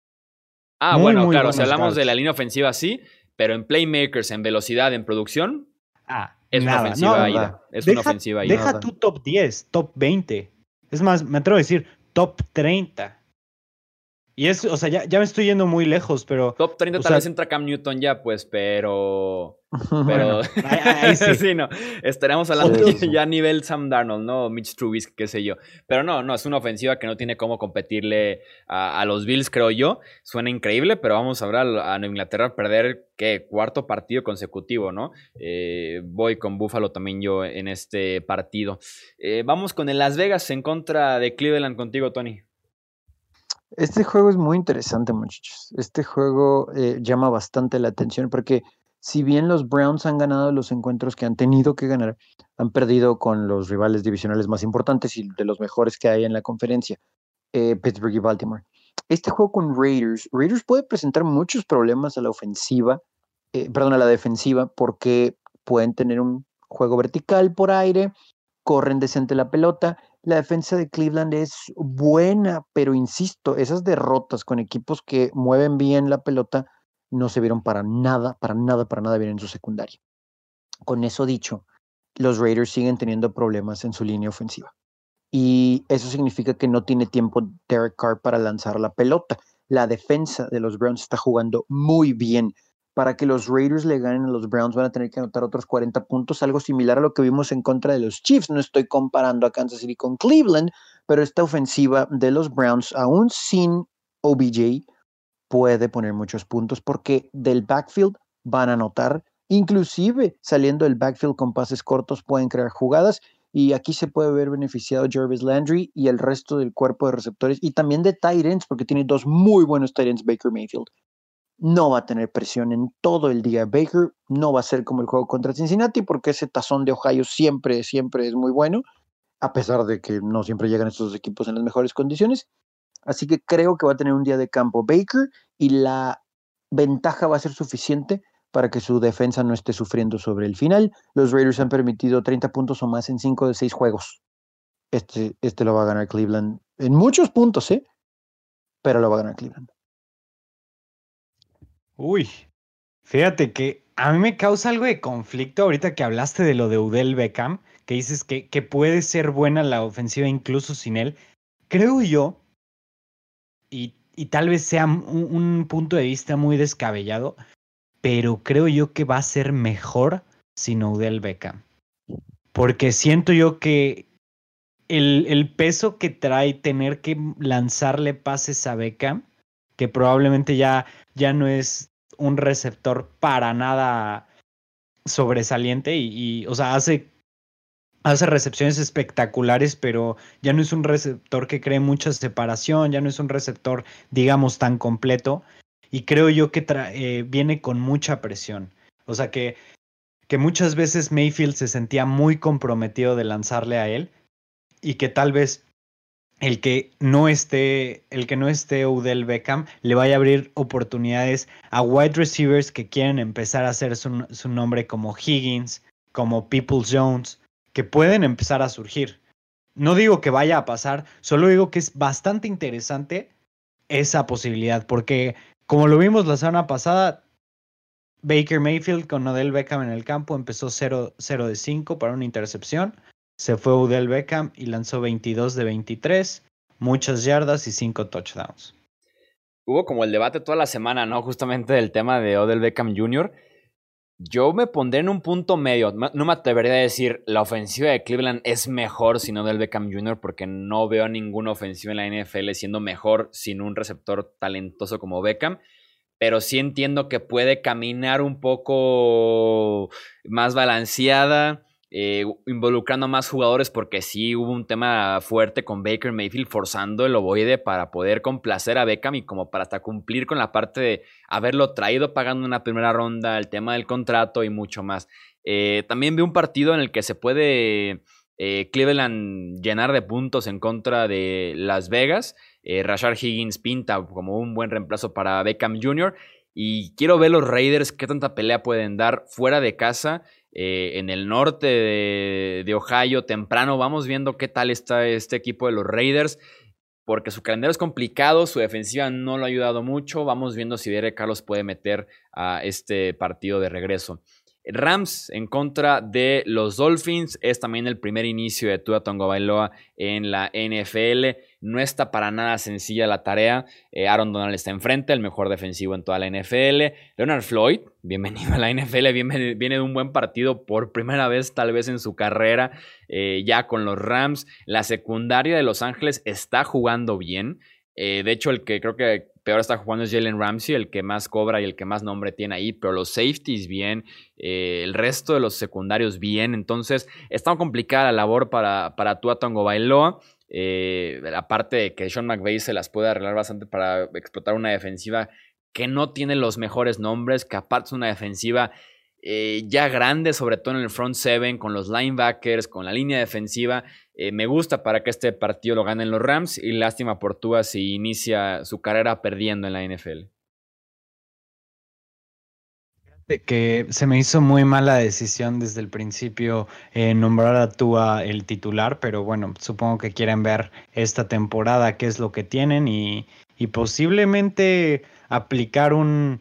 Speaker 1: Ah, bueno, claro, si hablamos de la línea ofensiva, sí, pero en playmakers, en velocidad, en producción,
Speaker 3: ah,
Speaker 1: es una ofensiva ida. Es una ofensiva ida.
Speaker 3: Deja tu top 10, top 20. Es más, me atrevo a decir top 30. Y es, o sea, ya, ya me estoy yendo muy lejos, pero.
Speaker 1: Top 30 tal vez entra Cam Newton ya, pues, pero. [LAUGHS] Pero. ahí, [LAUGHS] sí. no. Estaremos hablando ya a nivel Sam Darnold, ¿no? Mitch Trubisky, qué sé yo. Pero no, no, es una ofensiva que no tiene cómo competirle a, los Bills, creo yo. Suena increíble, pero vamos a ver a, Nueva Inglaterra perder, ¿qué? Cuarto partido consecutivo, ¿no? Eh, voy con Buffalo también yo en este partido. Eh, vamos con el Las Vegas en contra de Cleveland contigo, Tony.
Speaker 4: Este juego es muy interesante, muchachos. Este juego eh, llama bastante la atención porque si bien los Browns han ganado los encuentros que han tenido que ganar, han perdido con los rivales divisionales más importantes y de los mejores que hay en la conferencia, eh, Pittsburgh y Baltimore. Este juego con Raiders, Raiders puede presentar muchos problemas a la ofensiva, eh, perdón, a la defensiva, porque pueden tener un juego vertical por aire, corren decente la pelota la defensa de Cleveland es buena, pero insisto, esas derrotas con equipos que mueven bien la pelota no se vieron para nada, para nada, para nada bien en su secundaria. Con eso dicho, los Raiders siguen teniendo problemas en su línea ofensiva. Y eso significa que no tiene tiempo Derek Carr para lanzar la pelota. La defensa de los Browns está jugando muy bien para que los Raiders le ganen a los Browns van a tener que anotar otros 40 puntos, algo similar a lo que vimos en contra de los Chiefs. No estoy comparando a Kansas City con Cleveland, pero esta ofensiva de los Browns, aún sin OBJ, puede poner muchos puntos porque del backfield van a anotar, inclusive saliendo del backfield con pases cortos pueden crear jugadas y aquí se puede ver beneficiado Jarvis Landry y el resto del cuerpo de receptores y también de tight ends porque tiene dos muy buenos tight ends Baker Mayfield no va a tener presión en todo el día. Baker no va a ser como el juego contra Cincinnati porque ese tazón de Ohio siempre, siempre es muy bueno, a pesar de que no siempre llegan estos equipos en las mejores condiciones. Así que creo que va a tener un día de campo Baker y la ventaja va a ser suficiente para que su defensa no esté sufriendo sobre el final. Los Raiders han permitido 30 puntos o más en 5 de 6 juegos. Este, este lo va a ganar Cleveland en muchos puntos, ¿eh? Pero lo va a ganar Cleveland.
Speaker 3: Uy, fíjate que a mí me causa algo de conflicto ahorita que hablaste de lo de Udell Beckham, que dices que, que puede ser buena la ofensiva incluso sin él. Creo yo, y, y tal vez sea un, un, punto de vista muy descabellado, pero creo yo que va a ser mejor sin Udell Beckham. Porque siento yo que el, el peso que trae tener que lanzarle pases a Beckham que probablemente ya, ya no es un receptor para nada sobresaliente y, o sea, hace, hace recepciones espectaculares, pero ya no es un receptor que cree mucha separación, ya no es un receptor, digamos, tan completo. Y creo yo que eh, viene con mucha presión. O sea que, que muchas veces Mayfield se sentía muy comprometido de lanzarle a él y que tal vez el que no esté, el que no esté Odell Beckham le vaya a abrir oportunidades a wide receivers que quieren empezar a hacer su, nombre como Higgins, como People Jones, que pueden empezar a surgir. No digo que vaya a pasar, solo digo que es bastante interesante esa posibilidad, porque como lo vimos la semana pasada, Baker Mayfield con Odell Beckham en el campo empezó 0, 0 de 5 para una intercepción. Se fue Odell Beckham y lanzó 22 de 23, muchas yardas y 5 touchdowns.
Speaker 1: Hubo como el debate toda la semana, ¿no? Justamente del tema de Odell Beckham Jr. Yo me pondré en un punto medio. No me atrevería a decir la ofensiva de Cleveland es mejor sin Odell Beckham Jr. porque no veo ninguna ofensiva en la NFL siendo mejor sin un receptor talentoso como Beckham pero sí entiendo que puede caminar un poco más balanceada, eh, involucrando más jugadores, porque sí hubo un tema fuerte con Baker Mayfield forzando el ovoide para poder complacer a Beckham y como para hasta cumplir con la parte de haberlo traído pagando una primera ronda, el tema del contrato y mucho más. Eh, también vi un partido en el que se puede eh, Cleveland llenar de puntos en contra de Las Vegas. Rashard Higgins pinta como un buen reemplazo para Beckham Jr. Y quiero ver los Raiders qué tanta pelea pueden dar fuera de casa, eh, en el norte de, Ohio, temprano. Vamos viendo qué tal está este equipo de los Raiders, porque su calendario es complicado, su defensiva no lo ha ayudado mucho. Vamos viendo si Derek Carlos puede meter a este partido de regreso. Rams en contra de los Dolphins. Es también el primer inicio de Tua Tongo Bailoa en la NFL. No está para nada sencilla la tarea. Eh, Aaron Donald está enfrente, el mejor defensivo en toda la NFL. Leonard Floyd, [LAUGHS] bienvenido a la NFL, viene, viene de un buen partido por primera vez tal vez en su carrera eh, ya con los Rams. La secundaria de Los Ángeles está jugando bien. Eh, de hecho, el que creo que peor está jugando es Jalen Ramsey, el que más cobra y el que más nombre tiene ahí, pero los safeties bien, eh, el resto de los secundarios bien, entonces está complicada la labor para, para Tua Bailoa. Eh, aparte de que Sean McVay se las puede arreglar bastante para explotar una defensiva que no tiene los mejores nombres, que aparte es una defensiva eh, ya grande, sobre todo en el front seven, con los linebackers, con la línea defensiva. Eh, me gusta para que este partido lo ganen los Rams y lástima por Tua si inicia su carrera perdiendo en la NFL.
Speaker 3: Que se me hizo muy mala decisión desde el principio eh, nombrar a Tua el titular, pero bueno, supongo que quieren ver esta temporada qué es lo que tienen y, y posiblemente aplicar un,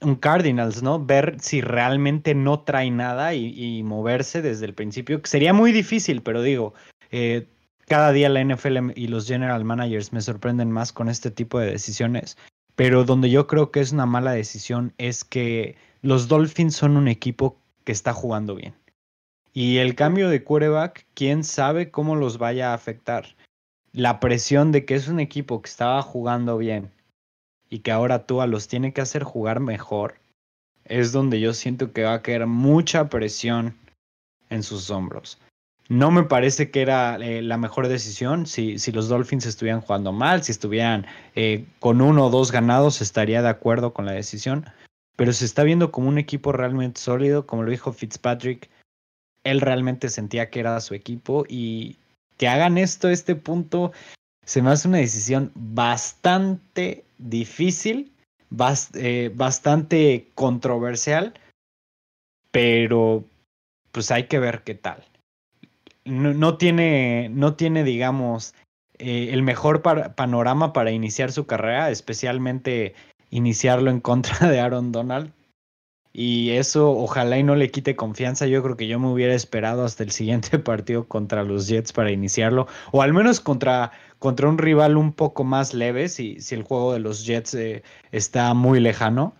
Speaker 3: un Cardinals, ¿no? Ver si realmente no trae nada y, moverse desde el principio. Sería muy difícil, pero digo, eh, cada día la NFL y los general managers me sorprenden más con este tipo de decisiones. Pero donde yo creo que es una mala decisión es que los Dolphins son un equipo que está jugando bien. Y el cambio de quarterback, quién sabe cómo los vaya a afectar. La presión de que es un equipo que estaba jugando bien y que ahora Tua los tiene que hacer jugar mejor, es donde yo siento que va a caer mucha presión en sus hombros. No me parece que era eh, la mejor decisión. Si, si, los Dolphins estuvieran jugando mal, si estuvieran eh, con uno o dos ganados, estaría de acuerdo con la decisión. Pero se está viendo como un equipo realmente sólido, como lo dijo Fitzpatrick. Él realmente sentía que era su equipo y que hagan esto, este punto, se me hace una decisión bastante difícil, eh, bastante controversial, pero pues hay que ver qué tal. No, tiene, no tiene, digamos, eh, el mejor panorama para iniciar su carrera, especialmente iniciarlo en contra [LAUGHS] de Aaron Donald. Y eso ojalá y no le quite confianza. Yo creo que yo me hubiera esperado hasta el siguiente [LAUGHS] partido contra los Jets para iniciarlo. O al menos contra contra un rival un poco más leve, si, si el juego de los Jets eh, está muy lejano.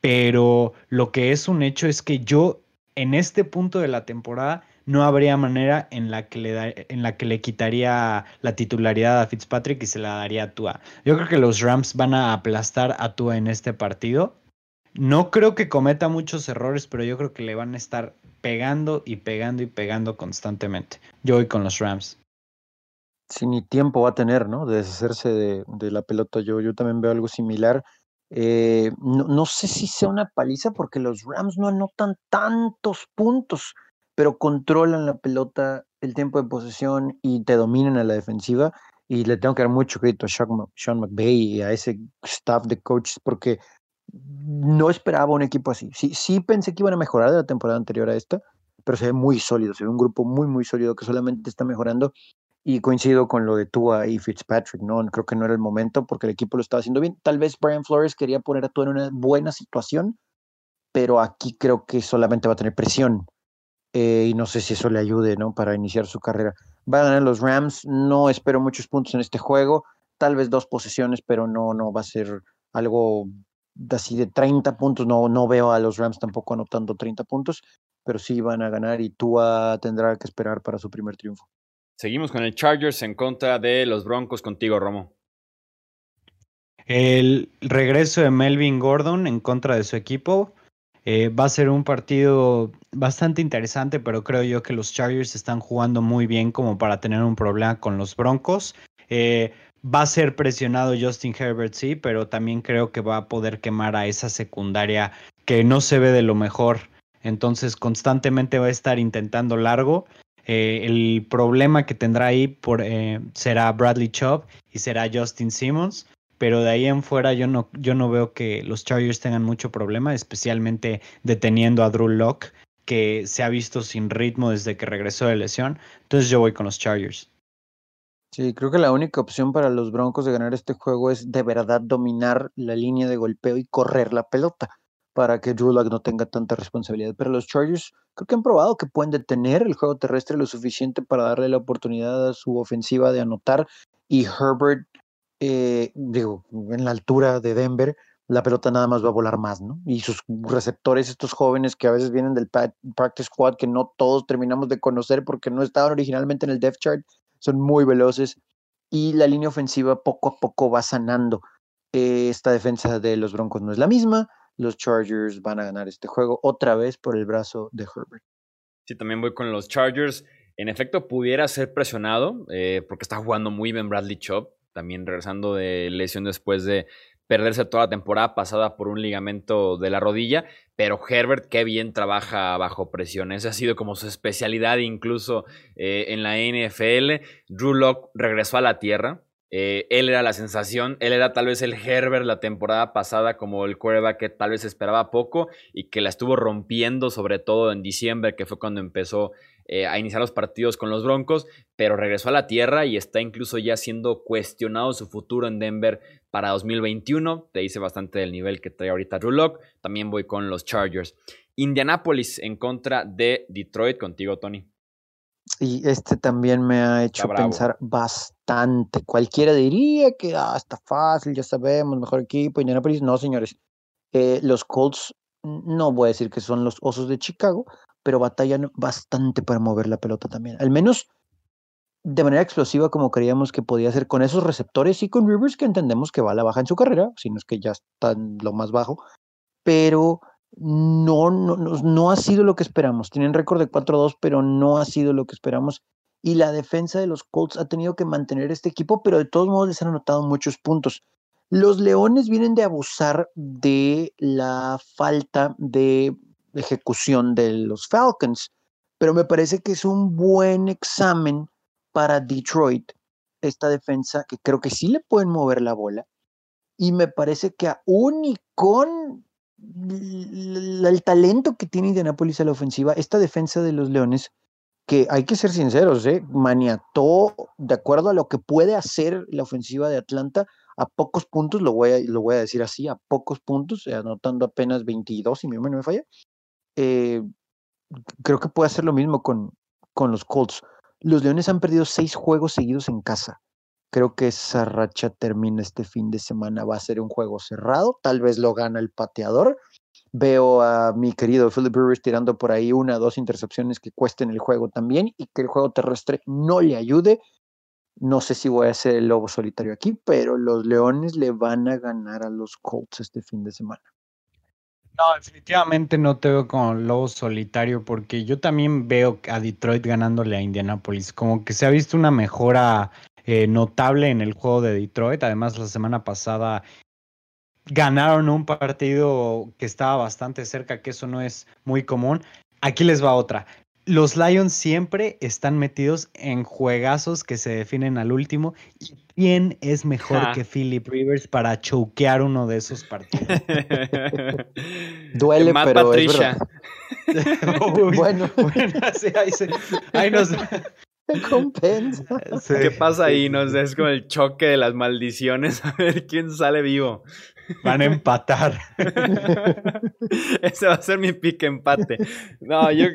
Speaker 3: Pero lo que es un hecho es que yo en este punto de la temporada no habría manera en la que le, en la que le quitaría la titularidad a Fitzpatrick y se la daría a Tua. Yo creo que los Rams van a aplastar a Tua en este partido. No creo que cometa muchos errores, pero yo creo que le van a estar pegando y pegando y pegando constantemente. Yo voy con los Rams
Speaker 4: si ni tiempo va a tener, ¿no? De deshacerse de, la pelota. Yo, yo también veo algo similar. Eh, no, sé si sea una paliza porque los Rams no anotan tantos puntos, pero controlan la pelota, el tiempo de posesión y te dominan a la defensiva. Y le tengo que dar mucho crédito a Sean, McVay y a ese staff de coaches porque no esperaba un equipo así. Sí, sí pensé que iban a mejorar de la temporada anterior a esta, pero se ve muy sólido, se ve un grupo muy, muy sólido que solamente está mejorando. Y coincido con lo de Tua y Fitzpatrick, ¿no? Creo que no era el momento porque el equipo lo estaba haciendo bien. Tal vez Brian Flores quería poner a Tua en una buena situación, pero aquí creo que solamente va a tener presión. Eh, y no sé si eso le ayude, ¿no? Para iniciar su carrera. Va a ganar los Rams, no espero muchos puntos en este juego, tal vez dos posesiones, pero no, no va a ser algo así de 30 puntos. No, no veo a los Rams tampoco anotando 30 puntos, pero sí van a ganar y Tua tendrá que esperar para su primer triunfo.
Speaker 1: Seguimos con el Chargers en contra de los Broncos contigo, Romo.
Speaker 3: El regreso de Melvin Gordon en contra de su equipo eh, va a ser un partido bastante interesante, pero creo yo que los Chargers están jugando muy bien como para tener un problema con los Broncos. Eh, va a ser presionado Justin Herbert, sí, pero también creo que va a poder quemar a esa secundaria que no se ve de lo mejor. Entonces constantemente va a estar intentando largo eh, el problema que tendrá ahí eh, será Bradley Chubb y será Justin Simmons, pero de ahí en fuera yo no, yo no veo que los Chargers tengan mucho problema, especialmente deteniendo a Drew Locke, que se ha visto sin ritmo desde que regresó de lesión. Entonces yo voy con los Chargers.
Speaker 4: Sí, creo que la única opción para los Broncos de ganar este juego es de verdad dominar la línea de golpeo y correr la pelota para que Drew no tenga tanta responsabilidad. Pero los Chargers creo que han probado que pueden detener el juego terrestre lo suficiente para darle la oportunidad a su ofensiva de anotar. Y Herbert, eh, digo, en la altura de Denver, la pelota nada más va a volar más, ¿no? Y sus receptores, estos jóvenes que a veces vienen del practice squad, que no todos terminamos de conocer porque no estaban originalmente en el depth chart, son muy veloces. Y la línea ofensiva poco a poco va sanando. Eh, esta defensa de los Broncos no es la misma los Chargers van a ganar este juego otra vez por el brazo de Herbert.
Speaker 1: Sí, también voy con los Chargers. En efecto, pudiera ser presionado eh, porque está jugando muy bien Bradley Chop, también regresando de lesión después de perderse toda la temporada pasada por un ligamento de la rodilla, pero Herbert qué bien trabaja bajo presión, esa ha sido como su especialidad incluso eh, en la NFL. Drew Locke regresó a la tierra, eh, él era la sensación, él era tal vez el Herbert la temporada pasada como el quarterback que tal vez esperaba poco y que la estuvo rompiendo sobre todo en diciembre, que fue cuando empezó eh, a iniciar los partidos con los Broncos, pero regresó a la tierra y está incluso ya siendo cuestionado su futuro en Denver para 2021. Te dice bastante del nivel que trae ahorita Drew También voy con los Chargers. Indianapolis en contra de Detroit, contigo Tony.
Speaker 4: Y este también me ha hecho pensar bastante. Cualquiera diría que ah, está fácil, ya sabemos, mejor equipo, Indianapolis. No, señores. Eh, los Colts, no voy a decir que son los osos de Chicago, pero batallan bastante para mover la pelota también. Al menos de manera explosiva como creíamos que podía ser con esos receptores y con Rivers que entendemos que va a la baja en su carrera, si no es que ya está en lo más bajo, pero no, no, no ha sido lo que esperamos. Tienen récord de 4-2, pero no ha sido lo que esperamos. Y la defensa de los Colts ha tenido que mantener este equipo, pero de todos modos les han anotado muchos puntos. Los Leones vienen de abusar de la falta de ejecución de los Falcons, pero me parece que es un buen examen para Detroit, esta defensa, que creo que sí le pueden mover la bola. Y me parece que aún y con el talento que tiene Indianapolis a la ofensiva, esta defensa de los Leones, que hay que ser sinceros, ¿eh? maniató de acuerdo a lo que puede hacer la ofensiva de Atlanta a pocos puntos, lo voy a, decir así, a pocos puntos, eh, anotando apenas 22, si mi memoria no me falla. Eh, creo que puede hacer lo mismo con los Colts. Los Leones han perdido seis juegos seguidos en casa. Creo que esa racha termina este fin de semana. Va a ser un juego cerrado. Tal vez lo gana el pateador. Veo a mi querido Philip Rivers tirando por ahí una o dos intercepciones que cuesten el juego también y que el juego terrestre no le ayude. No sé si voy a ser el lobo solitario aquí, pero los Leones le van a ganar a los Colts este fin de semana.
Speaker 3: No, definitivamente no te veo como lobo solitario porque yo también veo a Detroit ganándole a Indianapolis. Como que se ha visto una mejora eh, notable en el juego de Detroit. Además, la semana pasada ganaron un partido que estaba bastante cerca, que eso no es muy común. Aquí les va otra. Los Lions siempre están metidos en juegazos que se definen al último. ¿Y quién es mejor que Philip Rivers para choquear uno de esos partidos? [LAUGHS]
Speaker 4: Duele, pero Patricia. [LAUGHS]
Speaker 3: bueno, bueno ahí, se, ahí nos [LAUGHS]
Speaker 4: compensa. [LAUGHS]
Speaker 1: ¿Qué pasa ahí? No sé, es como el choque de las maldiciones, [LAUGHS] a ver quién sale vivo.
Speaker 3: Van a empatar. [LAUGHS]
Speaker 1: Ese va a ser mi pique empate. No, yo,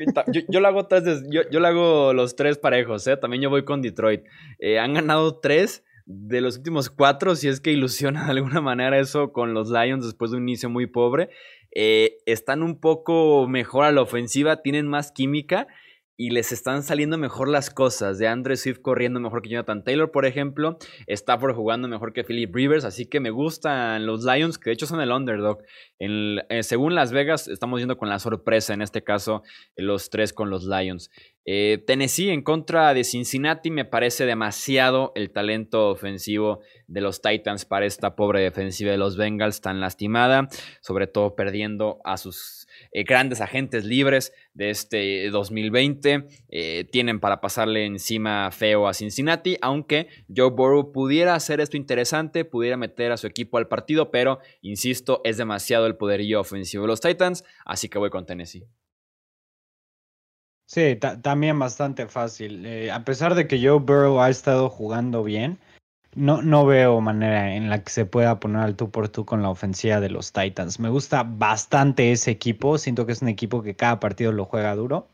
Speaker 1: yo, lo hago tres, yo, yo, lo hago los tres parejos, ¿eh? También yo voy con Detroit. Eh, han ganado tres de los últimos cuatro, si es que ilusiona de alguna manera eso con los Lions después de un inicio muy pobre. Eh, están un poco mejor a la ofensiva, tienen más química y les están saliendo mejor las cosas. De Andre Swift corriendo mejor que Jonathan Taylor, por ejemplo. Stafford jugando mejor que Philip Rivers. Así que me gustan los Lions, que de hecho son el underdog. En, eh, según Las Vegas, estamos yendo con la sorpresa, en este caso, los tres con los Lions. Eh, Tennessee en contra de Cincinnati me parece demasiado el talento ofensivo de los Titans para esta pobre defensiva de los Bengals tan lastimada, sobre todo perdiendo a sus eh, grandes agentes libres de este 2020. Eh, tienen para pasarle encima feo a Cincinnati, aunque Joe Burrow pudiera hacer esto interesante, pudiera meter a su equipo al partido, pero insisto, es demasiado el poderío ofensivo de los Titans, así que voy con Tennessee.
Speaker 3: Sí, también bastante fácil. Eh, a pesar de que Joe Burrow ha estado jugando bien, no, no veo manera en la que se pueda poner al tú por tú con la ofensiva de los Titans. Me gusta bastante ese equipo. Siento que es un equipo que cada partido lo juega duro.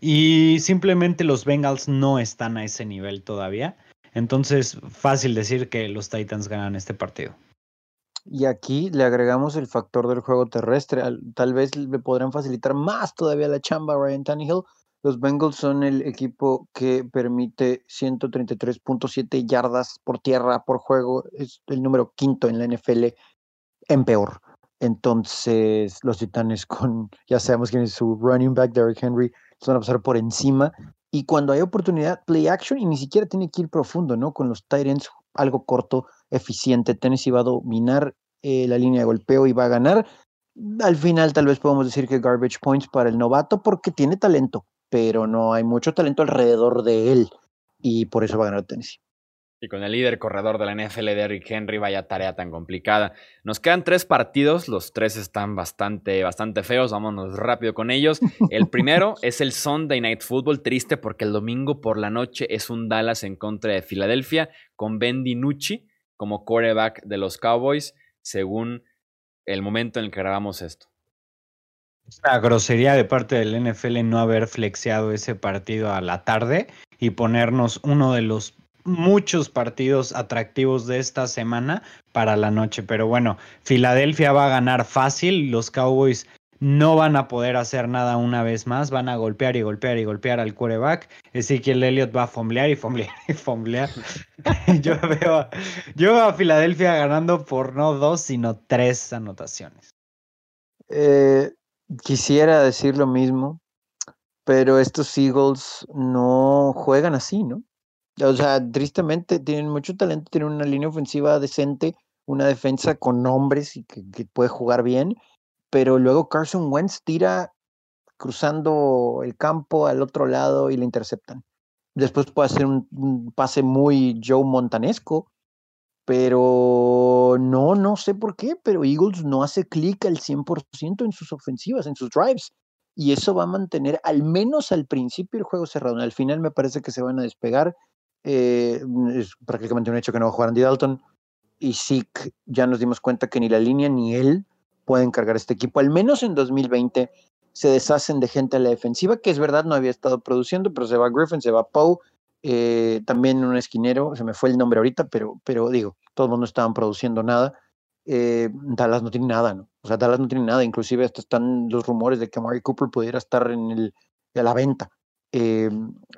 Speaker 3: Y simplemente los Bengals no están a ese nivel todavía. Entonces, fácil decir que los Titans ganan este partido.
Speaker 4: Y aquí le agregamos el factor del juego terrestre. Tal vez le podrán facilitar más todavía la chamba a Ryan Tannehill los Bengals son el equipo que permite 133.7 yardas por tierra por juego. Es el número quinto en la NFL en peor. Entonces, los Titanes con, ya sabemos quién es su running back, Derrick Henry, se van a pasar por encima. Y cuando hay oportunidad, play action, y ni siquiera tiene que ir profundo, ¿no? Con los Titans, algo corto, eficiente. Tennessee va a dominar eh, la línea de golpeo y va a ganar. Al final, tal vez podemos decir que garbage points para el novato porque tiene talento pero no hay mucho talento alrededor de él y por eso va a ganar Tennessee.
Speaker 1: Y con el líder corredor de la NFL, Derrick Henry, vaya tarea tan complicada. Nos quedan tres partidos, los tres están bastante, bastante feos, vámonos rápido con ellos. [LAUGHS] El primero es el Sunday Night Football, triste porque el domingo por la noche es un Dallas en contra de Filadelfia, con Ben DiNucci como quarterback de los Cowboys, según el momento en el que grabamos esto.
Speaker 3: Es una grosería de parte del NFL no haber flexeado ese partido a la tarde y ponernos uno de los muchos partidos atractivos de esta semana para la noche. Pero bueno, Filadelfia va a ganar fácil, los Cowboys no van a poder hacer nada una vez más, van a golpear y golpear y golpear al quarterback. Ezequiel Elliott va a fomblear y fomblear y fomblear. [LAUGHS] yo, veo, yo veo a Filadelfia ganando por no dos, sino tres anotaciones.
Speaker 4: Eh, Quisiera decir lo mismo, pero estos Eagles no juegan así, ¿no? O sea, tristemente tienen mucho talento, tienen una línea ofensiva decente, una defensa con nombres y que, puede jugar bien, pero luego Carson Wentz tira cruzando el campo al otro lado y le interceptan. Después puede hacer un pase muy Joe Montanesco pero no, no sé por qué, pero Eagles no hace clic al 100% en sus ofensivas, en sus drives. Y eso va a mantener al menos al principio el juego cerrado. Al final me parece que se van a despegar. Eh, es prácticamente un hecho que no va a jugar Andy Dalton. Y sí, ya nos dimos cuenta que ni la línea ni él pueden cargar este equipo. Al menos en 2020 se deshacen de gente a la defensiva, que es verdad, no había estado produciendo, pero se va Griffin, se va Poe, eh, también un esquinero, se me fue el nombre ahorita, pero, pero digo, todo el mundo estaban produciendo nada. Eh, Dallas no tiene nada, ¿no? O sea, Dallas no tiene nada, inclusive hasta están los rumores de que Mari Cooper pudiera estar en el, a la venta. Eh,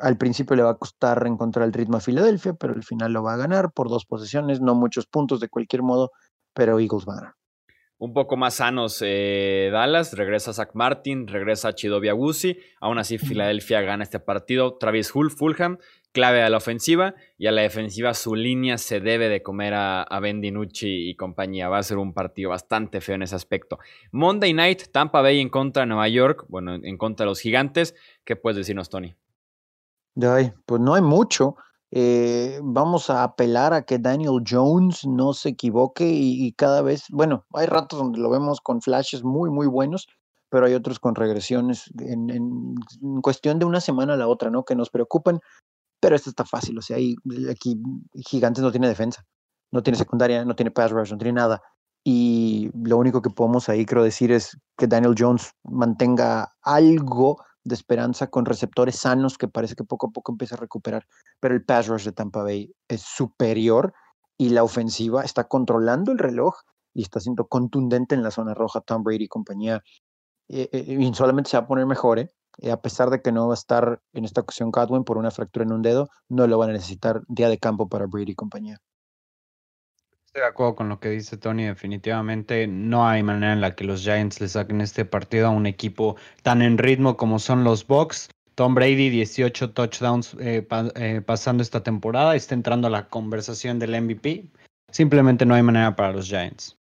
Speaker 4: al principio le va a costar encontrar el ritmo a Filadelfia, pero al final lo va a ganar por dos posiciones, no muchos puntos de cualquier modo, pero Eagles va a ganar.
Speaker 1: Un poco más sanos Dallas, regresa Zach Martin, regresa Chido Guzzi, aún así Filadelfia gana este partido, Travis Hull, Fulham, clave a la ofensiva y a la defensiva su línea se debe de comer a, a Ben y compañía. Va a ser un partido bastante feo en ese aspecto. Monday Night, Tampa Bay en contra de Nueva York, bueno, en contra de los gigantes. ¿Qué puedes decirnos, Tony?
Speaker 4: Pues no hay mucho. Eh, vamos a apelar a que Daniel Jones no se equivoque y, y, cada vez, bueno, hay ratos donde lo vemos con flashes muy, muy buenos, pero hay otros con regresiones en, en, cuestión de una semana a la otra, ¿no? Que nos preocupan, pero esto está fácil, o sea, ahí, aquí Gigantes no tiene defensa, no tiene secundaria, no tiene pass rush, no tiene nada. Y lo único que podemos ahí, creo decir, es que Daniel Jones mantenga algo de esperanza con receptores sanos que parece que poco a poco empieza a recuperar. Pero el pass rush de Tampa Bay es superior y la ofensiva está controlando el reloj y está siendo contundente en la zona roja. Tom Brady y compañía. Eh, eh, y solamente se va a poner mejor, ¿eh? A pesar de que no va a estar en esta ocasión Godwin por una fractura en un dedo, no lo van a necesitar día de campo para Brady y compañía.
Speaker 3: Estoy de acuerdo con lo que dice Tony. Definitivamente no hay manera en la que los Giants le saquen este partido a un equipo tan en ritmo como son los Bucks. Tom Brady, 18 touchdowns eh, eh, pasando esta temporada, está entrando a la conversación del MVP. Simplemente no hay manera para los Giants.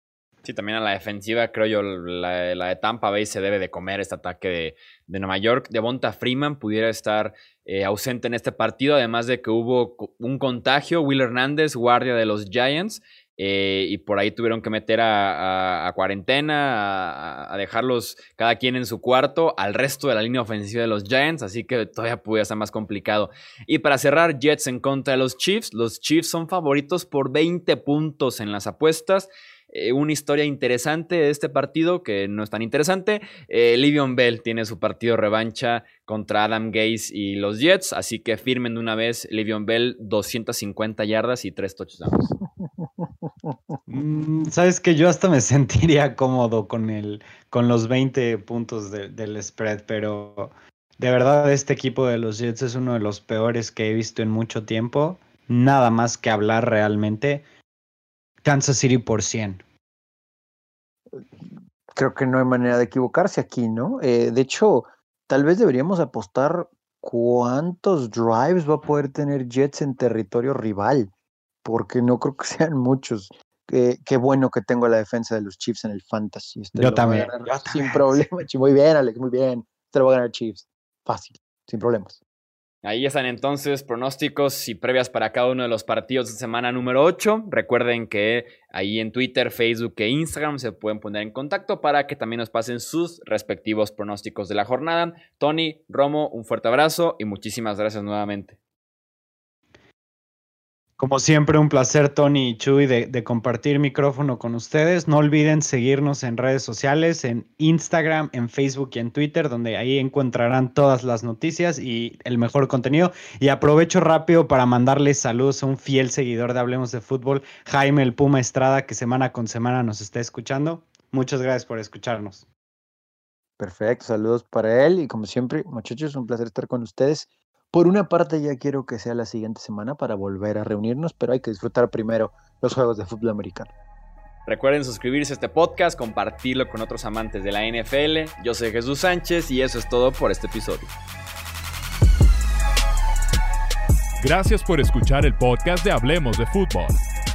Speaker 1: Sí, también a la defensiva, creo yo, la, de Tampa Bay se debe de comer este ataque de, de Nueva York. Devonta Freeman pudiera estar eh, ausente en este partido, además de que hubo un contagio. Will Hernández, guardia de los Giants, eh, y por ahí tuvieron que meter a, cuarentena, a, dejarlos cada quien en su cuarto, al resto de la línea ofensiva de los Giants, así que todavía puede ser más complicado. Y para cerrar, Jets en contra de los Chiefs. Los Chiefs son favoritos por 20 puntos en las apuestas. Eh, una historia interesante de este partido, que no es tan interesante. Eh, Livion Bell tiene su partido revancha contra Adam Gaze y los Jets, así que firmen de una vez Livion Bell 250 yardas y 3 touchdowns.
Speaker 3: Mm, Sabes que yo hasta me [LAUGHS] sentiría cómodo con, el, con los 20 puntos del spread, pero de verdad este equipo de los Jets es uno de los peores que he visto en mucho tiempo. Nada más que hablar realmente. Kansas City por 100.
Speaker 4: Creo que no hay manera de equivocarse aquí, ¿no? Eh, de hecho, tal vez deberíamos apostar cuántos drives va a poder tener Jets en territorio rival, porque no creo que sean muchos. qué bueno que tengo la defensa de los Chiefs en el Fantasy.
Speaker 3: Este yo, también,
Speaker 4: Sin problema. [LAUGHS] Muy bien, Alex, muy bien. Te lo va a ganar Chiefs. Fácil, sin problemas.
Speaker 1: Ahí están entonces pronósticos y previas para cada uno de los partidos de semana número 8. Recuerden que ahí en Twitter, Facebook e Instagram se pueden poner en contacto para que también nos pasen sus respectivos pronósticos de la jornada. Tony, Romo, un fuerte abrazo y muchísimas gracias nuevamente.
Speaker 3: Como siempre, un placer, Tony y Chuy, de, compartir micrófono con ustedes. No olviden seguirnos en redes sociales, en Instagram, en Facebook y en Twitter, donde ahí encontrarán todas las noticias y el mejor contenido. Y aprovecho rápido para mandarles saludos a un fiel seguidor de Hablemos de Fútbol, Jaime el Puma Estrada, que semana con semana nos está escuchando. Muchas gracias por escucharnos.
Speaker 4: Perfecto, saludos para él y como siempre, muchachos, un placer estar con ustedes. Por una parte ya quiero que sea la siguiente semana para volver a reunirnos, pero hay que disfrutar primero los juegos de fútbol americano.
Speaker 1: Recuerden suscribirse a este podcast, compartirlo con otros amantes de la NFL. Yo soy Jesús Sánchez y eso es todo por este episodio.
Speaker 2: Gracias por escuchar el podcast de Hablemos de Fútbol.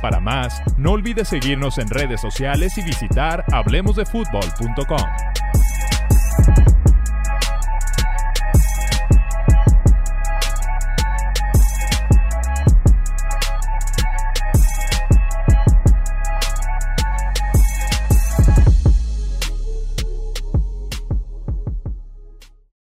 Speaker 2: Para más, no olvides seguirnos en redes sociales y visitar hablemosdefutbol.com.